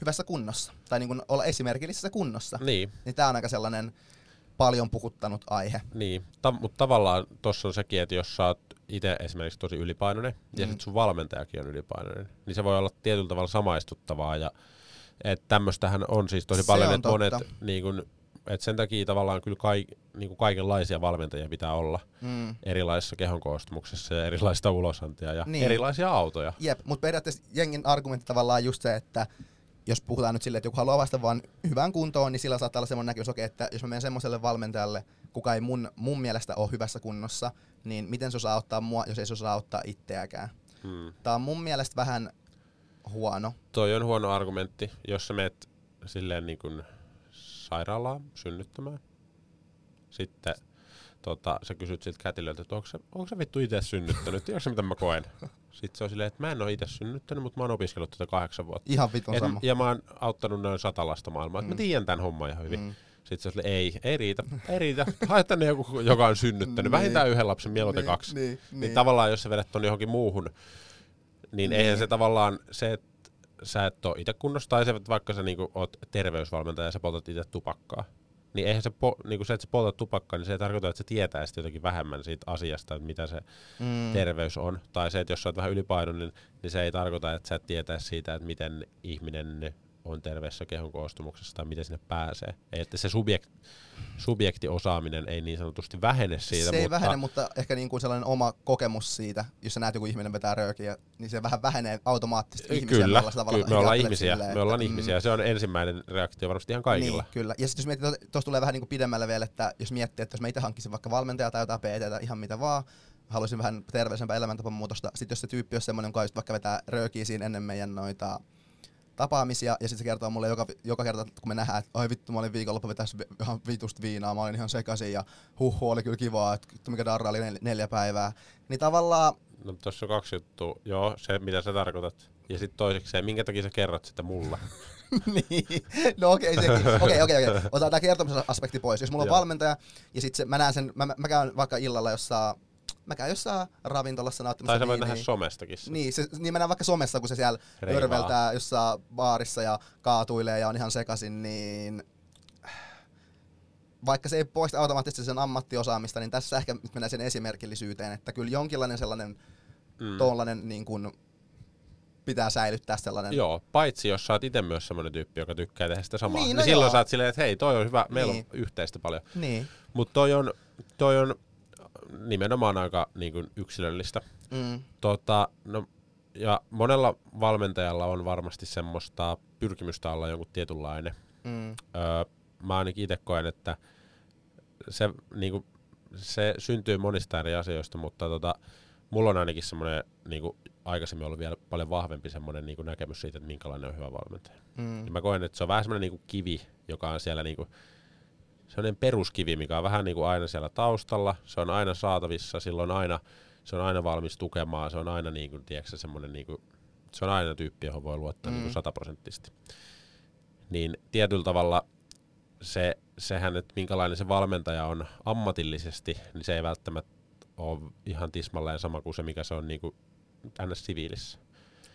hyvässä kunnossa, tai niin kuin olla esimerkillisessä kunnossa. Niin, Niin tämä on aika sellainen paljon puhuttanut aihe. niin. Ta- mutta tavallaan tuossa on sekin, että jos sä oot itse esimerkiksi tosi ylipainoinen ja Mm. sit sun valmentajakin on ylipainoinen, niin se voi olla tietyllä tavalla samaistuttavaa ja että tämmöistähän on siis tosi Se paljon, on että monet niin kun, et sen takia tavallaan kyllä kaik, niin kuin kaikenlaisia valmentajia pitää olla Mm. erilaisissa kehon koostumuksessa ja erilaista ulosantia ja Niin. erilaisia autoja. Jep, mutta periaatteessa jengin argumentti tavallaan just se, että jos puhutaan nyt silleen, että joku haluaa vasta vaan hyvään kuntoon, niin sillä saattaa olla semmoinen näkemys, okei, että jos mä menen semmoiselle valmentajalle, kuka ei mun, mun mielestä ole hyvässä kunnossa, niin miten se osaa auttaa mua, jos ei se osaa auttaa itseäkään. Hmm. Tää on mun mielestä vähän huono. Toi on huono argumentti, jos sä meet silleen niin kuin sairaalaan synnyttämään. Sitten tota, sä kysyt siltä kätilöltä, että onko se, onko se vittu itse synnyttänyt, tiedätkö se, mitä mä koen? Sitten se on silleen, että mä en ole itse synnyttänyt, mutta mä oon opiskellut tätä kahdeksan vuotta. Ihan vitun Et, sama. ja mä oon auttanut noin sata lasta maailmaa, mm. Mm. mä tiedän tämän homman ihan hyvin. Mm. Sitten se on silleen, ei, ei riitä, ei riitä. Hae tänne joku, joka on synnyttänyt. Niin. Vähintään yhden lapsen, mieluiten kaksi. Niin, Niin, niin. tavallaan, jos sä vedät ton johonkin muuhun, niin, Niin. eihän se tavallaan se, että sä et ole itse kunnossa, tai se, että vaikka sä niinku oot terveysvalmentaja ja sä poltat itse tupakkaa, niin eihän se, po, niinku se, että sä poltat tupakkaa, niin se ei tarkoita, että sä tietäisit jotenkin vähemmän siitä asiasta, että mitä se Mm. terveys on. Tai se, että jos sä oot vähän ylipainoinen, niin se ei tarkoita, että sä et tietäisi siitä, että miten ihminen on terveessä kehon koostumuksessa tai miten sinne pääsee. Että se subjekt, subjektiosaaminen ei niin sanotusti vähene siitä, se ei mutta vähene, mutta ehkä niin kuin sellainen oma kokemus siitä, jos sä näet joku ihminen vetää röökiä, niin se vähän vähenee automaattisesti ihmisiä. Kyllä, tavallaan kyllä, me ollaan ihmisiä, silleen, me ollaan että, ihmisiä. Se on ensimmäinen reaktio varmasti ihan kaikilla. Niin, kyllä. Ja sitten jos miettii, tuossa tulee vähän niin kuin pidemmälle vielä, että jos miettii, että jos mä itse hankkisin vaikka valmentaja tai jotain PTtä, ihan mitä vaan, haluaisin vähän terveellisempää elämäntapamuutosta. Sitten jos se tyyppi on semmoinen, joka just vaikka vetää röökiä siinä ennen meidän noita tapaamisia, ja sitten se kertoo mulle joka, joka kerta, kun me nähdään, että ai vittu, mä olin viikonloppu vetässä ihan vitusta viinaa, mä olin ihan sekaisin, ja huhhu, oli kyllä kivaa, että mikä darra oli nel- neljä päivää. Niin tavallaan, No tuossa on kaksi juttua. Joo, se mitä sä tarkoitat. Ja sitten toiseksi se, minkä takia sä kerrot sitä mulle. niin, no okei, sekin. Okei, okei, okei. Otetaan tämä kertomisen aspekti pois. Jos mulla on valmentaja, ja sitten mä näen sen, mä, mä, mä käyn vaikka illalla jossain, mä käyn jossain ravintolassa nauttimassa tai sä voit nähdä somestakin. sen. Niin, se, niin mä näen vaikka somessa, kun se siellä Reivaa. örveltää jossain baarissa ja kaatuilee ja on ihan sekasin, niin vaikka se ei poista automaattisesti sen ammattiosaamista, niin tässä ehkä nyt mennään sen esimerkillisyyteen, että kyllä jonkinlainen sellainen Mm. tollainen niin kuin pitää säilyttää sellainen. Joo, paitsi jos sä oot itse myös semmoinen tyyppi, joka tykkää tehdä sitä samaa. Niin, Niin, no niin silloin joo. sä oot silleen, että hei, toi on hyvä, meillä Niin. on yhteistä paljon. Niin. Mutta toi on, toi on nimenomaan aika niin kuin yksilöllistä. Mm. Tota, no, ja monella valmentajalla on varmasti semmoista pyrkimystä olla jonkun tietynlainen. Mm. Öö, mä ainakin itse koen, että se, niinku, se syntyy monista eri asioista, mutta tota, mulla on ainakin semmoinen niinku, aikaisemmin ollut vielä paljon vahvempi semmoinen niinku, näkemys siitä, että minkälainen on hyvä valmentaja. Mm. Ja mä koen, että se on vähän semmoinen niinku, kivi, joka on siellä niinku, semmoinen peruskivi, mikä on vähän niinku, aina siellä taustalla. Se on aina saatavissa, silloin aina, se on aina valmis tukemaan, se on aina niinku, tiedätkö, semmoinen niinku, se on aina tyyppi, johon voi luottaa Mm. mm. niinku, sataprosenttisesti. Niin tietyllä tavalla se, sehän, että minkälainen se valmentaja on ammatillisesti, niin se ei välttämättä ole ihan tismalleen sama kuin se, mikä se on niinku ns. siviilissä.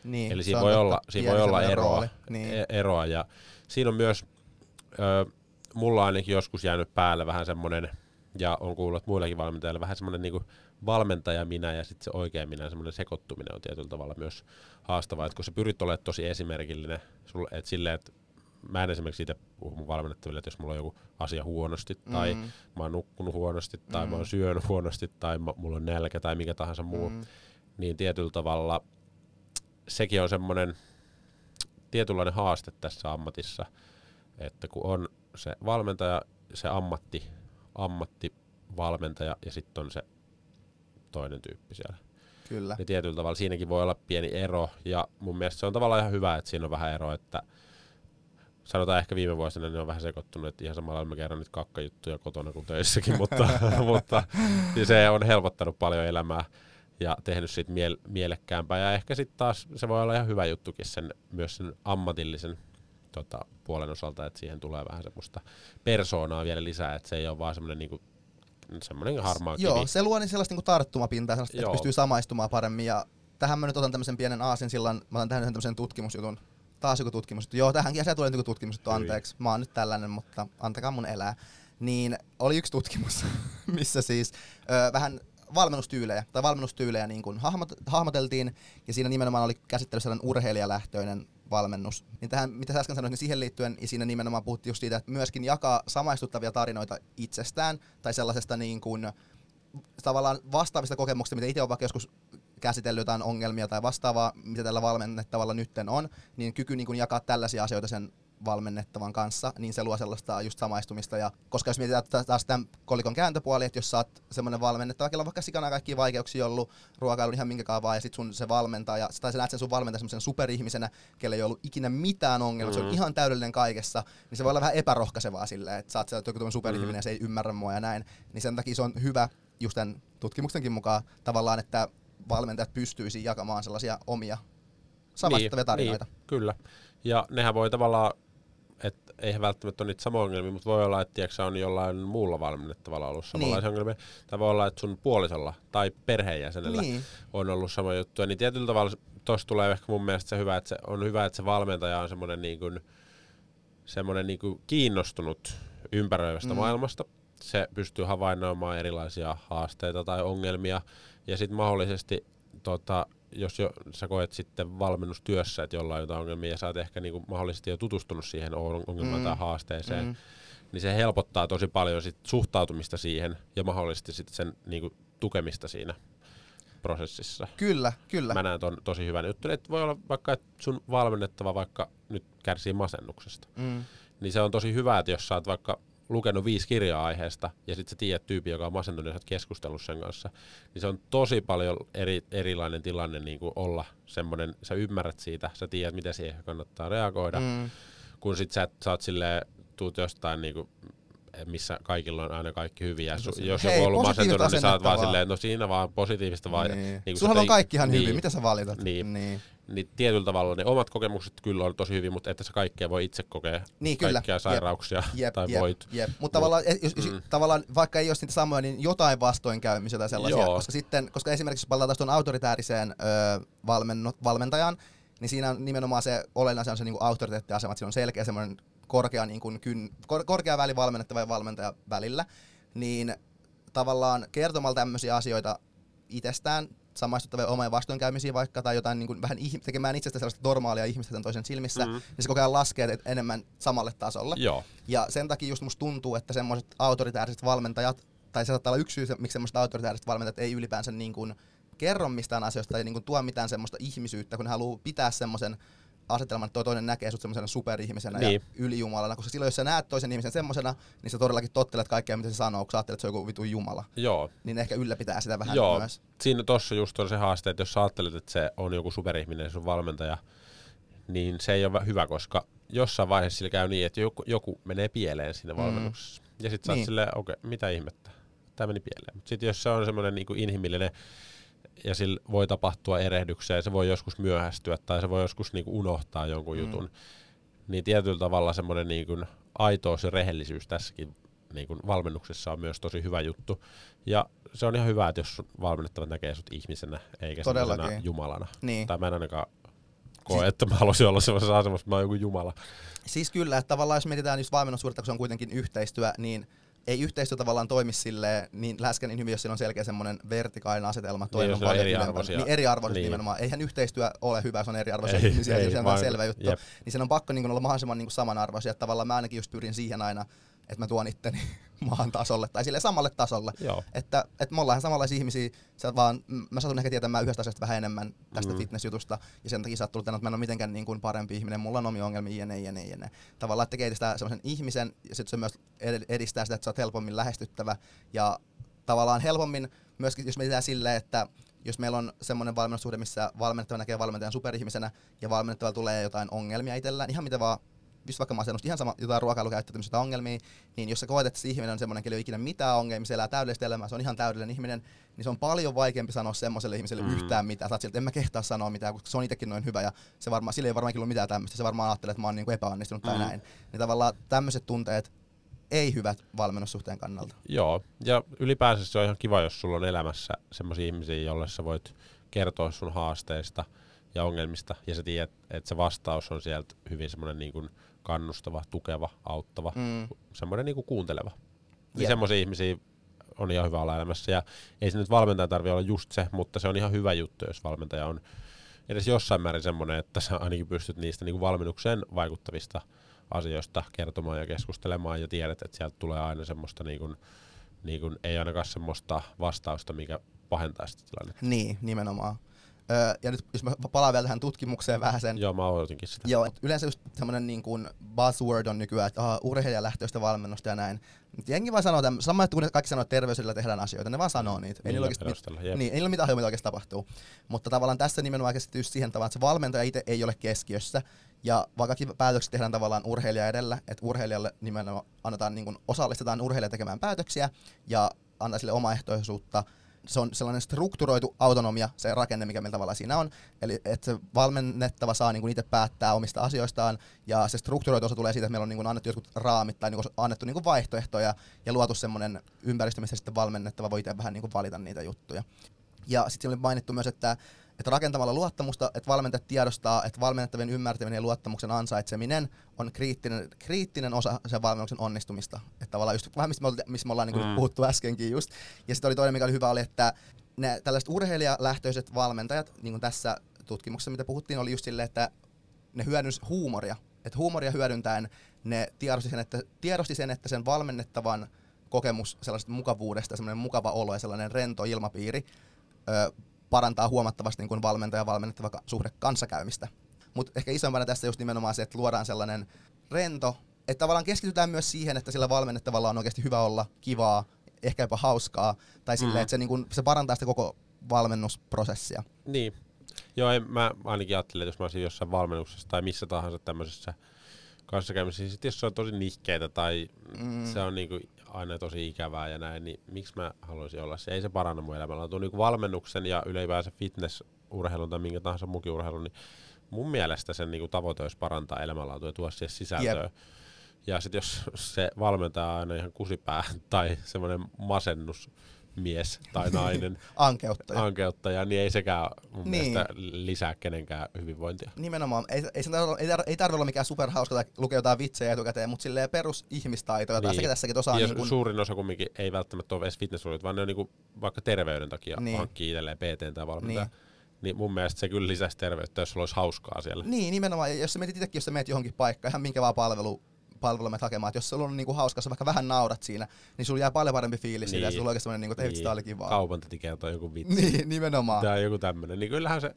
Niin, Eli siinä voi olla, siinä voi olla eroa, rooli. Niin. e- eroa. Ja siinä on myös, ö, mulla on ainakin joskus jäänyt päälle vähän semmoinen, ja on kuullut että muillekin valmentajille, vähän semmoinen niinku valmentaja minä ja sitten se oikea minä, semmoinen sekoittuminen on tietyllä tavalla myös haastavaa, että kun sä pyrit olemaan tosi esimerkillinen, sulle, että silleen, että mä en esimerkiksi itse puhu mun valmennettaville, että jos mulla on joku asia huonosti, tai Mm. mä oon nukkunut huonosti, tai Mm. mä oon syönyt huonosti, tai mä, mulla on nälkä, tai mikä tahansa muu, Mm. niin tietyllä tavalla sekin on semmoinen tietynlainen haaste tässä ammatissa, että kun on se valmentaja, se ammatti, ammattivalmentaja ja sitten on se toinen tyyppi siellä. Kyllä. Niin tietyllä tavalla siinäkin voi olla pieni ero ja mun mielestä se on tavallaan ihan hyvä, että siinä on vähän ero, että sanotaan ehkä viime vuosina ne on vähän sekoittunut, että ihan samalla mä kerron nyt kakkajuttuja kotona kuin töissäkin, mutta, mutta niin se on helpottanut paljon elämää ja tehnyt siitä miel- mielekkäämpää. Ja ehkä sitten taas se voi olla ihan hyvä juttukin sen, myös sen ammatillisen tota, puolen osalta, että siihen tulee vähän semmoista persoonaa vielä lisää, että se ei ole vaan semmoinen niinku, semmoinen harmaa kivi. Joo, se luo niin sellaista niinku tarttumapintaa, sellaista, että pystyy samaistumaan paremmin. Ja tähän mä nyt otan tämmöisen pienen aasinsillan, mä otan tähän yhden tämmöisen tutkimusjutun. Taas joku tutkimusjuttu. Joo, tähänkin asiaan tulee joku tutkimusjuttu, Hyi. anteeksi. Mä oon nyt tällainen, mutta antakaa mun elää. Niin oli yksi tutkimus, missä siis ö, vähän valmennustyylejä tai valmennustyylejä niin kuin hahmot, hahmoteltiin ja siinä nimenomaan oli käsittelyssä sellainen urheilijalähtöinen valmennus. Niin tähän, mitä sä äsken sanoit, niin siihen liittyen ja siinä nimenomaan puhuttiin just siitä, että myöskin jakaa samaistuttavia tarinoita itsestään tai sellaisesta niin kuin, tavallaan vastaavista kokemuksista, mitä itse on vaikka joskus käsitellyt jotain ongelmia tai vastaavaa, mitä tällä valmennettavalla nytten on, niin kyky niin kuin jakaa tällaisia asioita sen valmennettavan kanssa, niin se luo sellaista just samaistumista. Ja, koska jos mietitään taas tämän kolikon kääntöpuoli, että jos sä oot semmoinen valmennettava, kello on vaikka sikana kaikki vaikeuksia ollut, ruokailu ihan minkä vaan, ja sit sun se valmentaja, tai sä näet sen sun valmentaja semmoisen superihmisenä, kelle ei ollut ikinä mitään ongelmaa, mm. se on mm. ihan täydellinen kaikessa, niin se voi olla vähän epärohkaisevaa silleen, että sä oot joku superihminen mm. ja se ei ymmärrä mua ja näin. Niin sen takia se on hyvä, just tämän tutkimuksenkin mukaan tavallaan, että valmentajat pystyisi jakamaan sellaisia omia samastuttavia niin, tarinoita. Niin, kyllä. Ja nehän voi tavallaan, eihän välttämättä ole niitä samoja ongelmia, mutta voi olla, että tiedätkö, on jollain muulla valmennettavalla ollut samanlaisia niin. ongelmia. Tai voi olla, että sun puolisolla tai perheenjäsenellä niin. on ollut sama juttu. Niin tietyllä tavalla tuossa tulee ehkä mun mielestä se hyvä, että se on hyvä, että se valmentaja on semmoinen niin kuin, semmoinen niin kuin kiinnostunut ympäröivästä mm. maailmasta. Se pystyy havainnoimaan erilaisia haasteita tai ongelmia ja sitten mahdollisesti tota, jos jo, sä koet sitten valmennustyössä, että jollain jotain ongelmia ja sä oot ehkä niinku mahdollisesti jo tutustunut siihen ongelmaan mm. tai haasteeseen, mm. niin se helpottaa tosi paljon sit suhtautumista siihen ja mahdollisesti sit sen niinku tukemista siinä prosessissa. Kyllä, kyllä. Mä näen ton tosi hyvän juttu. Et voi olla vaikka, että sun valmennettava vaikka nyt kärsii masennuksesta. Mm. Niin se on tosi hyvä, että jos sä oot vaikka lukenut viisi kirjaa aiheesta ja sitten sä tiedät tyyppi, joka on masentunut ja sä keskustellut sen kanssa, niin se on tosi paljon eri, erilainen tilanne niin kuin olla semmoinen, sä ymmärrät siitä, sä tiedät, miten siihen kannattaa reagoida, mm. kun sit sä, sä oot silleen, tuut jostain niin kuin, missä kaikilla on aina kaikki hyviä. Su- jos Hei, joku on ollut masentunut, niin sä oot vaan silleen, no siinä vaan positiivista vai... Niin. Niin Sulla on kaikki ihan niin, hyvin, mitä sä valitat? Niin. niin niin tietyllä tavalla ne omat kokemukset kyllä on tosi hyvin, mutta että sä kaikkea voi itse kokea niin, kyllä. kaikkia sairauksia jep, tai jep, voit. Jep. Mutta tavallaan, jos, mm. tavallaan, vaikka ei ole niitä samoja, niin jotain vastoinkäymisiä tai sellaisia. Joo. Koska, sitten, koska esimerkiksi jos palataan tuon autoritääriseen ö, valmennut, valmentajan, niin siinä on nimenomaan se olennaisen on se niin autoriteettiasema, että siinä on selkeä semmoinen korkea, niin kuin, kyn, kor, korkea väli valmennettava ja valmentaja välillä, niin tavallaan kertomalla tämmöisiä asioita itsestään samaistuttavia omia vastoinkäymisiä vaikka, tai jotain niin kuin vähän ihm- tekemään itsestä sellaista normaalia ihmistä toisen silmissä, mm-hmm. niin se koko ajan laskee enemmän samalle tasolle. Joo. Ja sen takia just musta tuntuu, että semmoiset autoritääriset valmentajat, tai se saattaa olla yksi syy, miksi semmoiset autoritääriset valmentajat ei ylipäänsä niin kuin kerro mistään asioista tai niin kuin tuo mitään semmoista ihmisyyttä, kun ne haluaa pitää semmoisen asetelman, että toinen näkee sut semmoisena superihmisenä niin. ja ylijumalana, koska silloin jos sä näet toisen ihmisen semmoisena, niin sä todellakin tottelet kaikkea, mitä se sanoo, kun sä ajattelet, että se on joku vitu jumala. Joo. Niin ehkä ylläpitää sitä vähän Joo. myös. Siinä tossa just on se haaste, että jos sä ajattelet, että se on joku superihminen, sun valmentaja, niin se ei ole hyvä, koska jossain vaiheessa sillä käy niin, että joku, joku menee pieleen siinä mm. valmennuksessa. Ja sit sä niin. silleen, okei, okay, mitä ihmettä, tämä meni pieleen. Mutta sitten jos se on semmoinen niin inhimillinen ja sillä voi tapahtua erehdyksiä ja se voi joskus myöhästyä tai se voi joskus niinku unohtaa jonkun mm. jutun. Niin tietyllä tavalla semmoinen niinku aitous ja rehellisyys tässäkin niinku valmennuksessa on myös tosi hyvä juttu. Ja se on ihan hyvä, että jos valmennettavat näkee sut ihmisenä eikä semmoisena jumalana. Niin. Tai mä en ainakaan koe, siis, että mä haluaisin olla semmoisessa asemassa, että mä oon joku jumala. Siis kyllä, että tavallaan jos mietitään just valmennussuhdetta, kun se on kuitenkin yhteistyö, niin ei yhteistyö tavallaan toimi silleen niin läheskään niin hyvin, jos siinä on selkeä semmoinen vertikaalinen asetelma. Toinen niin, on eriarvoisia. Niin eriarvoiset niin. nimenomaan. Eihän yhteistyö ole hyvä, se on eriarvoisia ei, ihmisiä, ei, se on vaan, selvä juttu. Jep. Niin sen on pakko niin olla mahdollisimman niin samanarvoisia. Tavallaan mä ainakin just pyrin siihen aina, että mä tuon itteni maan tasolle tai sille samalle tasolle. Joo. Että, että me ollaan samanlaisia ihmisiä, sä vaan, mä satun ehkä tietämään yhdestä asiasta vähän enemmän tästä mm. fitnessjutusta ja sen takia sä oot että mä en ole mitenkään niin kuin parempi ihminen, mulla on omia ongelmia jne, jne, jne. Tavallaan, että tekee sitä semmoisen ihmisen ja sitten se myös edistää sitä, että sä oot helpommin lähestyttävä ja tavallaan helpommin myöskin, jos mietitään silleen, että jos meillä on semmoinen valmennussuhde, missä valmennettava näkee valmentajan superihmisenä ja valmennettava tulee jotain ongelmia itsellään, ihan mitä vaan just vaikka masennusta, ihan sama jotain ruokailukäyttäytymistä ongelmia, niin jos sä koet, että se ihminen on semmoinen, kelle ei ole ikinä mitään ongelmia, se elää täydellistä elämää, se on ihan täydellinen ihminen, niin se on paljon vaikeampi sanoa semmoiselle ihmiselle mm. yhtään mitään. Sä sieltä, en mä kehtaa sanoa mitään, koska se on itsekin noin hyvä ja se varmaan, sille ei varmaankin ollut mitään tämmöistä, se varmaan ajattelee, että mä oon niinku epäonnistunut mm. tai näin. Niin tavallaan tämmöiset tunteet ei hyvät valmennussuhteen kannalta. Joo, ja ylipäänsä se on ihan kiva, jos sulla on elämässä semmoisia ihmisiä, joille sä voit kertoa sun haasteista ja ongelmista, ja sä tiedät, että se vastaus on sieltä hyvin semmoinen niin kuin kannustava, tukeva, auttava, mm. semmoinen niinku kuunteleva. Niin semmoisia ihmisiä on ihan hyvä olla elämässä. Ja ei se nyt valmentaja tarvitse olla just se, mutta se on ihan hyvä juttu, jos valmentaja on edes jossain määrin semmoinen, että sä ainakin pystyt niistä niinku valmennukseen vaikuttavista asioista kertomaan ja keskustelemaan ja tiedät, että sieltä tulee aina semmoista niinku, niinku, ei ainakaan semmoista vastausta, mikä pahentaa sitä tilannetta. Niin, nimenomaan. Öö, ja nyt jos mä palaan vielä tähän tutkimukseen vähän sen. Joo, mä odotinkin sitä. Joo, yleensä just semmoinen niin kuin buzzword on nykyään, että aha, urheilijalähtöistä valmennusta ja näin. Mut jengi vaan sanoo tämän, sama että kun kaikki sanoo, että terveysedellä tehdään asioita, ne vaan sanoo niitä. Ei niillä, oikeasti, perusteella, jep. niin, ei niillä mitään mitä oikeasti tapahtuu. Mutta tavallaan tässä nimenomaan keskittyy siihen tavallaan, että se valmentaja itse ei ole keskiössä. Ja vaan kaikki päätökset tehdään tavallaan urheilija edellä, että urheilijalle nimenomaan annetaan, niin kuin osallistetaan urheilija tekemään päätöksiä ja antaa sille omaehtoisuutta. Se on sellainen strukturoitu autonomia, se rakenne, mikä meillä tavallaan siinä on. Eli että se valmennettava saa niin kuin itse päättää omista asioistaan, ja se strukturoitu osa tulee siitä, että meillä on niin kuin annettu jotkut raamit tai niin kuin annettu niin kuin vaihtoehtoja ja luotu semmoinen ympäristö, missä sitten valmennettava voi itse vähän niin kuin valita niitä juttuja. Ja sitten oli mainittu myös, että, että rakentamalla luottamusta, että valmentajat tiedostaa, että valmennettavien ymmärtäminen ja luottamuksen ansaitseminen on kriittinen, kriittinen osa sen valmennuksen onnistumista. Että tavallaan just vähän mistä me, ollaan- missä me ollaan niin Mm. puhuttu äskenkin just. Ja sitten oli toinen, mikä oli hyvä, oli, että ne tällaiset urheilijalähtöiset valmentajat, niin kuin tässä tutkimuksessa, mitä puhuttiin, oli just silleen, että ne hyödynsi huumoria. Että huumoria hyödyntäen ne tiedosti sen, että, tiedosti sen, että sen valmennettavan kokemus sellaisesta mukavuudesta, semmoinen mukava olo ja sellainen rento ilmapiiri ö, parantaa huomattavasti niin kuin valmentaja ja valmennettava suhde kanssakäymistä. Mutta ehkä isompana tässä just nimenomaan se, että luodaan sellainen rento, että tavallaan keskitytään myös siihen, että sillä valmennettavalla on oikeasti hyvä olla, kivaa, ehkä jopa hauskaa, tai silleen, Mhm. että se, niin kuin, se parantaa sitä koko valmennusprosessia. Niin. Joo, en, mä ainakin ajattelen, että jos mä olisin jossain valmennuksessa tai missä tahansa tämmöisessä kanssakäymisessä, niin sit jos se on tosi nihkeetä tai Mm. mm. se on niinku aina tosi ikävää ja näin, niin miksi mä haluaisin olla se? Ei se paranna mun elämänlaatua. Niinku valmennuksen ja ylipäänsä fitnessurheilun tai minkä tahansa muukin urheilun, niin mun mielestä sen niinku tavoite olisi parantaa elämänlaatua ja tuoda siihen sisältöä. Jep. Ja sitten jos se valmentaa aina ihan kusipää tai semmoinen masennusmies tai nainen, Ankeuttaja. ankeuttaja, niin ei sekään mun Niin. mielestä lisää kenenkään hyvinvointia. Nimenomaan. Ei, ei, ei, ei tarvitse olla mikään superhauska tai lukea jotain vitsejä etukäteen, mutta silleen perus ihmistaitoja tai Niin. sekä tässäkin, osaa ja niin kun, suurin osa kumminkin ei välttämättä ole edes fitnessurheilut, vaan ne on niinku vaikka terveyden takia Niin. hankkii itselleen PT tai valmentaja. Niin. Niin. niin mun mielestä se kyllä lisäisi terveyttä, jos sulla olisi hauskaa siellä. Niin, nimenomaan. Ja jos sä mietit itsekin, jos sä meet johonkin paikkaan, ihan minkä vaan palvelu, palvelua menet hakemaan, että jos sulla on niinku hauska, jos vaikka vähän naurat siinä, niin sulla jää paljon parempi fiilis siitä, ja Niin. sulla on oikeasti semmoinen, niinku, että ei vitsi, tää oli kivaa. Kaupan täti kertoo joku vitsi. Niin, nimenomaan. Tai joku tämmönen. Niin kyllähän se,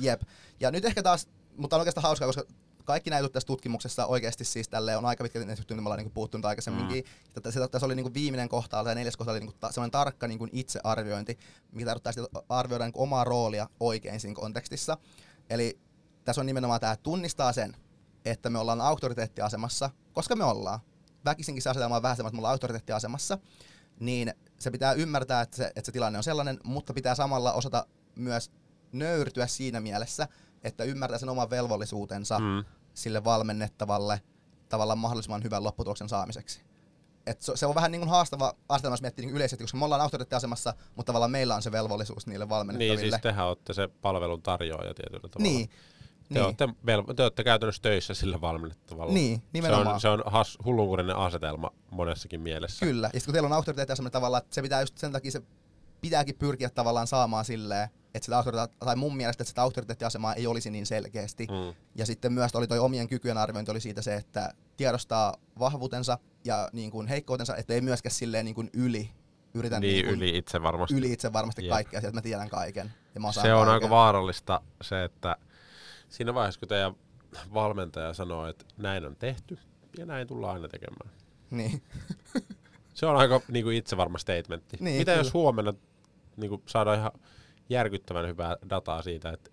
Jep. Ja nyt ehkä taas, mutta on oikeastaan hauskaa, koska kaikki näytöt tässä tutkimuksessa oikeasti siis tälle on aika pitkälti ne juttuja, me ollaan niinku puhuttu nyt aikaisemminkin. Mm. Tässä oli niinku viimeinen kohta, tai neljäs kohta oli niinku ta, semmoinen tarkka niinku itsearviointi, mikä tarkoittaa sitä, että arvioidaan niinku omaa roolia oikein siinä kontekstissa. Eli tässä on nimenomaan tämä, tunnistaa sen, että me ollaan auktoriteettiasemassa, koska me ollaan. Väkisinkin se asetelma on vähän semmoinen, että me ollaan auktoriteettiasemassa, niin se pitää ymmärtää, että se, että se tilanne on sellainen, mutta pitää samalla osata myös nöyrtyä siinä mielessä, että ymmärtää sen oman velvollisuutensa mm. sille valmennettavalle tavallaan mahdollisimman hyvän lopputuloksen saamiseksi. Et se, se on vähän niin kuin haastava asetelma, jos miettii niin yleisesti, koska me ollaan auktoriteettiasemassa, mutta tavallaan meillä on se velvollisuus niille niin valmennettaville. siis tehän olette se palvelun tarjoaja tietyllä tavalla. niin, Te, niin, olette, te olette käytännössä töissä sillä valmennettavalla. niin, se nimenomaan. on, se on has, hullunkurinen asetelma monessakin mielessä. Kyllä, ja sitten kun teillä on auktoriteettiasema tavallaan, että se pitää just sen takia se pitääkin pyrkiä tavallaan saamaan silleen, että sitä autoriteetti, tai mun mielestä, että sitä auktoriteettiasemaa ei olisi niin selkeästi. Mm. Ja sitten myös oli toi omien kykyjen arviointi oli siitä se, että tiedostaa vahvuutensa ja niin kuin heikkoutensa, että ei myöskään silleen niin kuin yli yritä Niin, niin yli itse varmasti. yli itse varmasti Jep. kaikkea, että mä tiedän kaiken. Ja mä Se on kaiken. aika vaarallista se, että siinä vaiheessa, kun teidän valmentaja sanoo, että näin on tehty ja näin tullaan aina tekemään. Niin. Se on aika niin kuin itsevarma statementti. Niin, Mitä kyllä. jos huomenna niin kuin saadaan ihan järkyttävän hyvää dataa siitä, että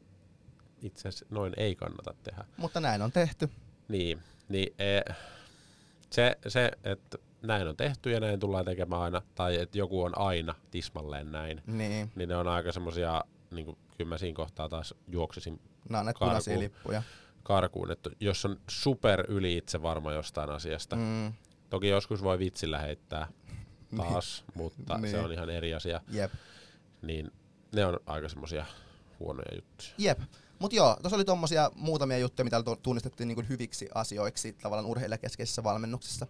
itse asiassa noin ei kannata tehdä. Mutta näin on tehty. Niin, niin e, se, se, että näin on tehty ja näin tullaan tekemään aina, tai että joku on aina tismalleen näin, Niin. niin ne on aika semmoisia, niin kuin, kyllä mä siinä kohtaa taas juoksisin Nämä on näitä Karkuun. punaisia lippuja. karkuun, että jos on super yli itse varma jostain asiasta. Mm. Toki joskus voi vitsillä heittää taas, mutta Niin. se on ihan eri asia. Jep. Niin ne on aika semmoisia huonoja juttuja. Jep. Mut joo, tuossa oli tommosia muutamia juttuja, mitä tu- tunnistettiin niin hyviksi asioiksi tavallaan urheilijakeskeisessä valmennuksessa.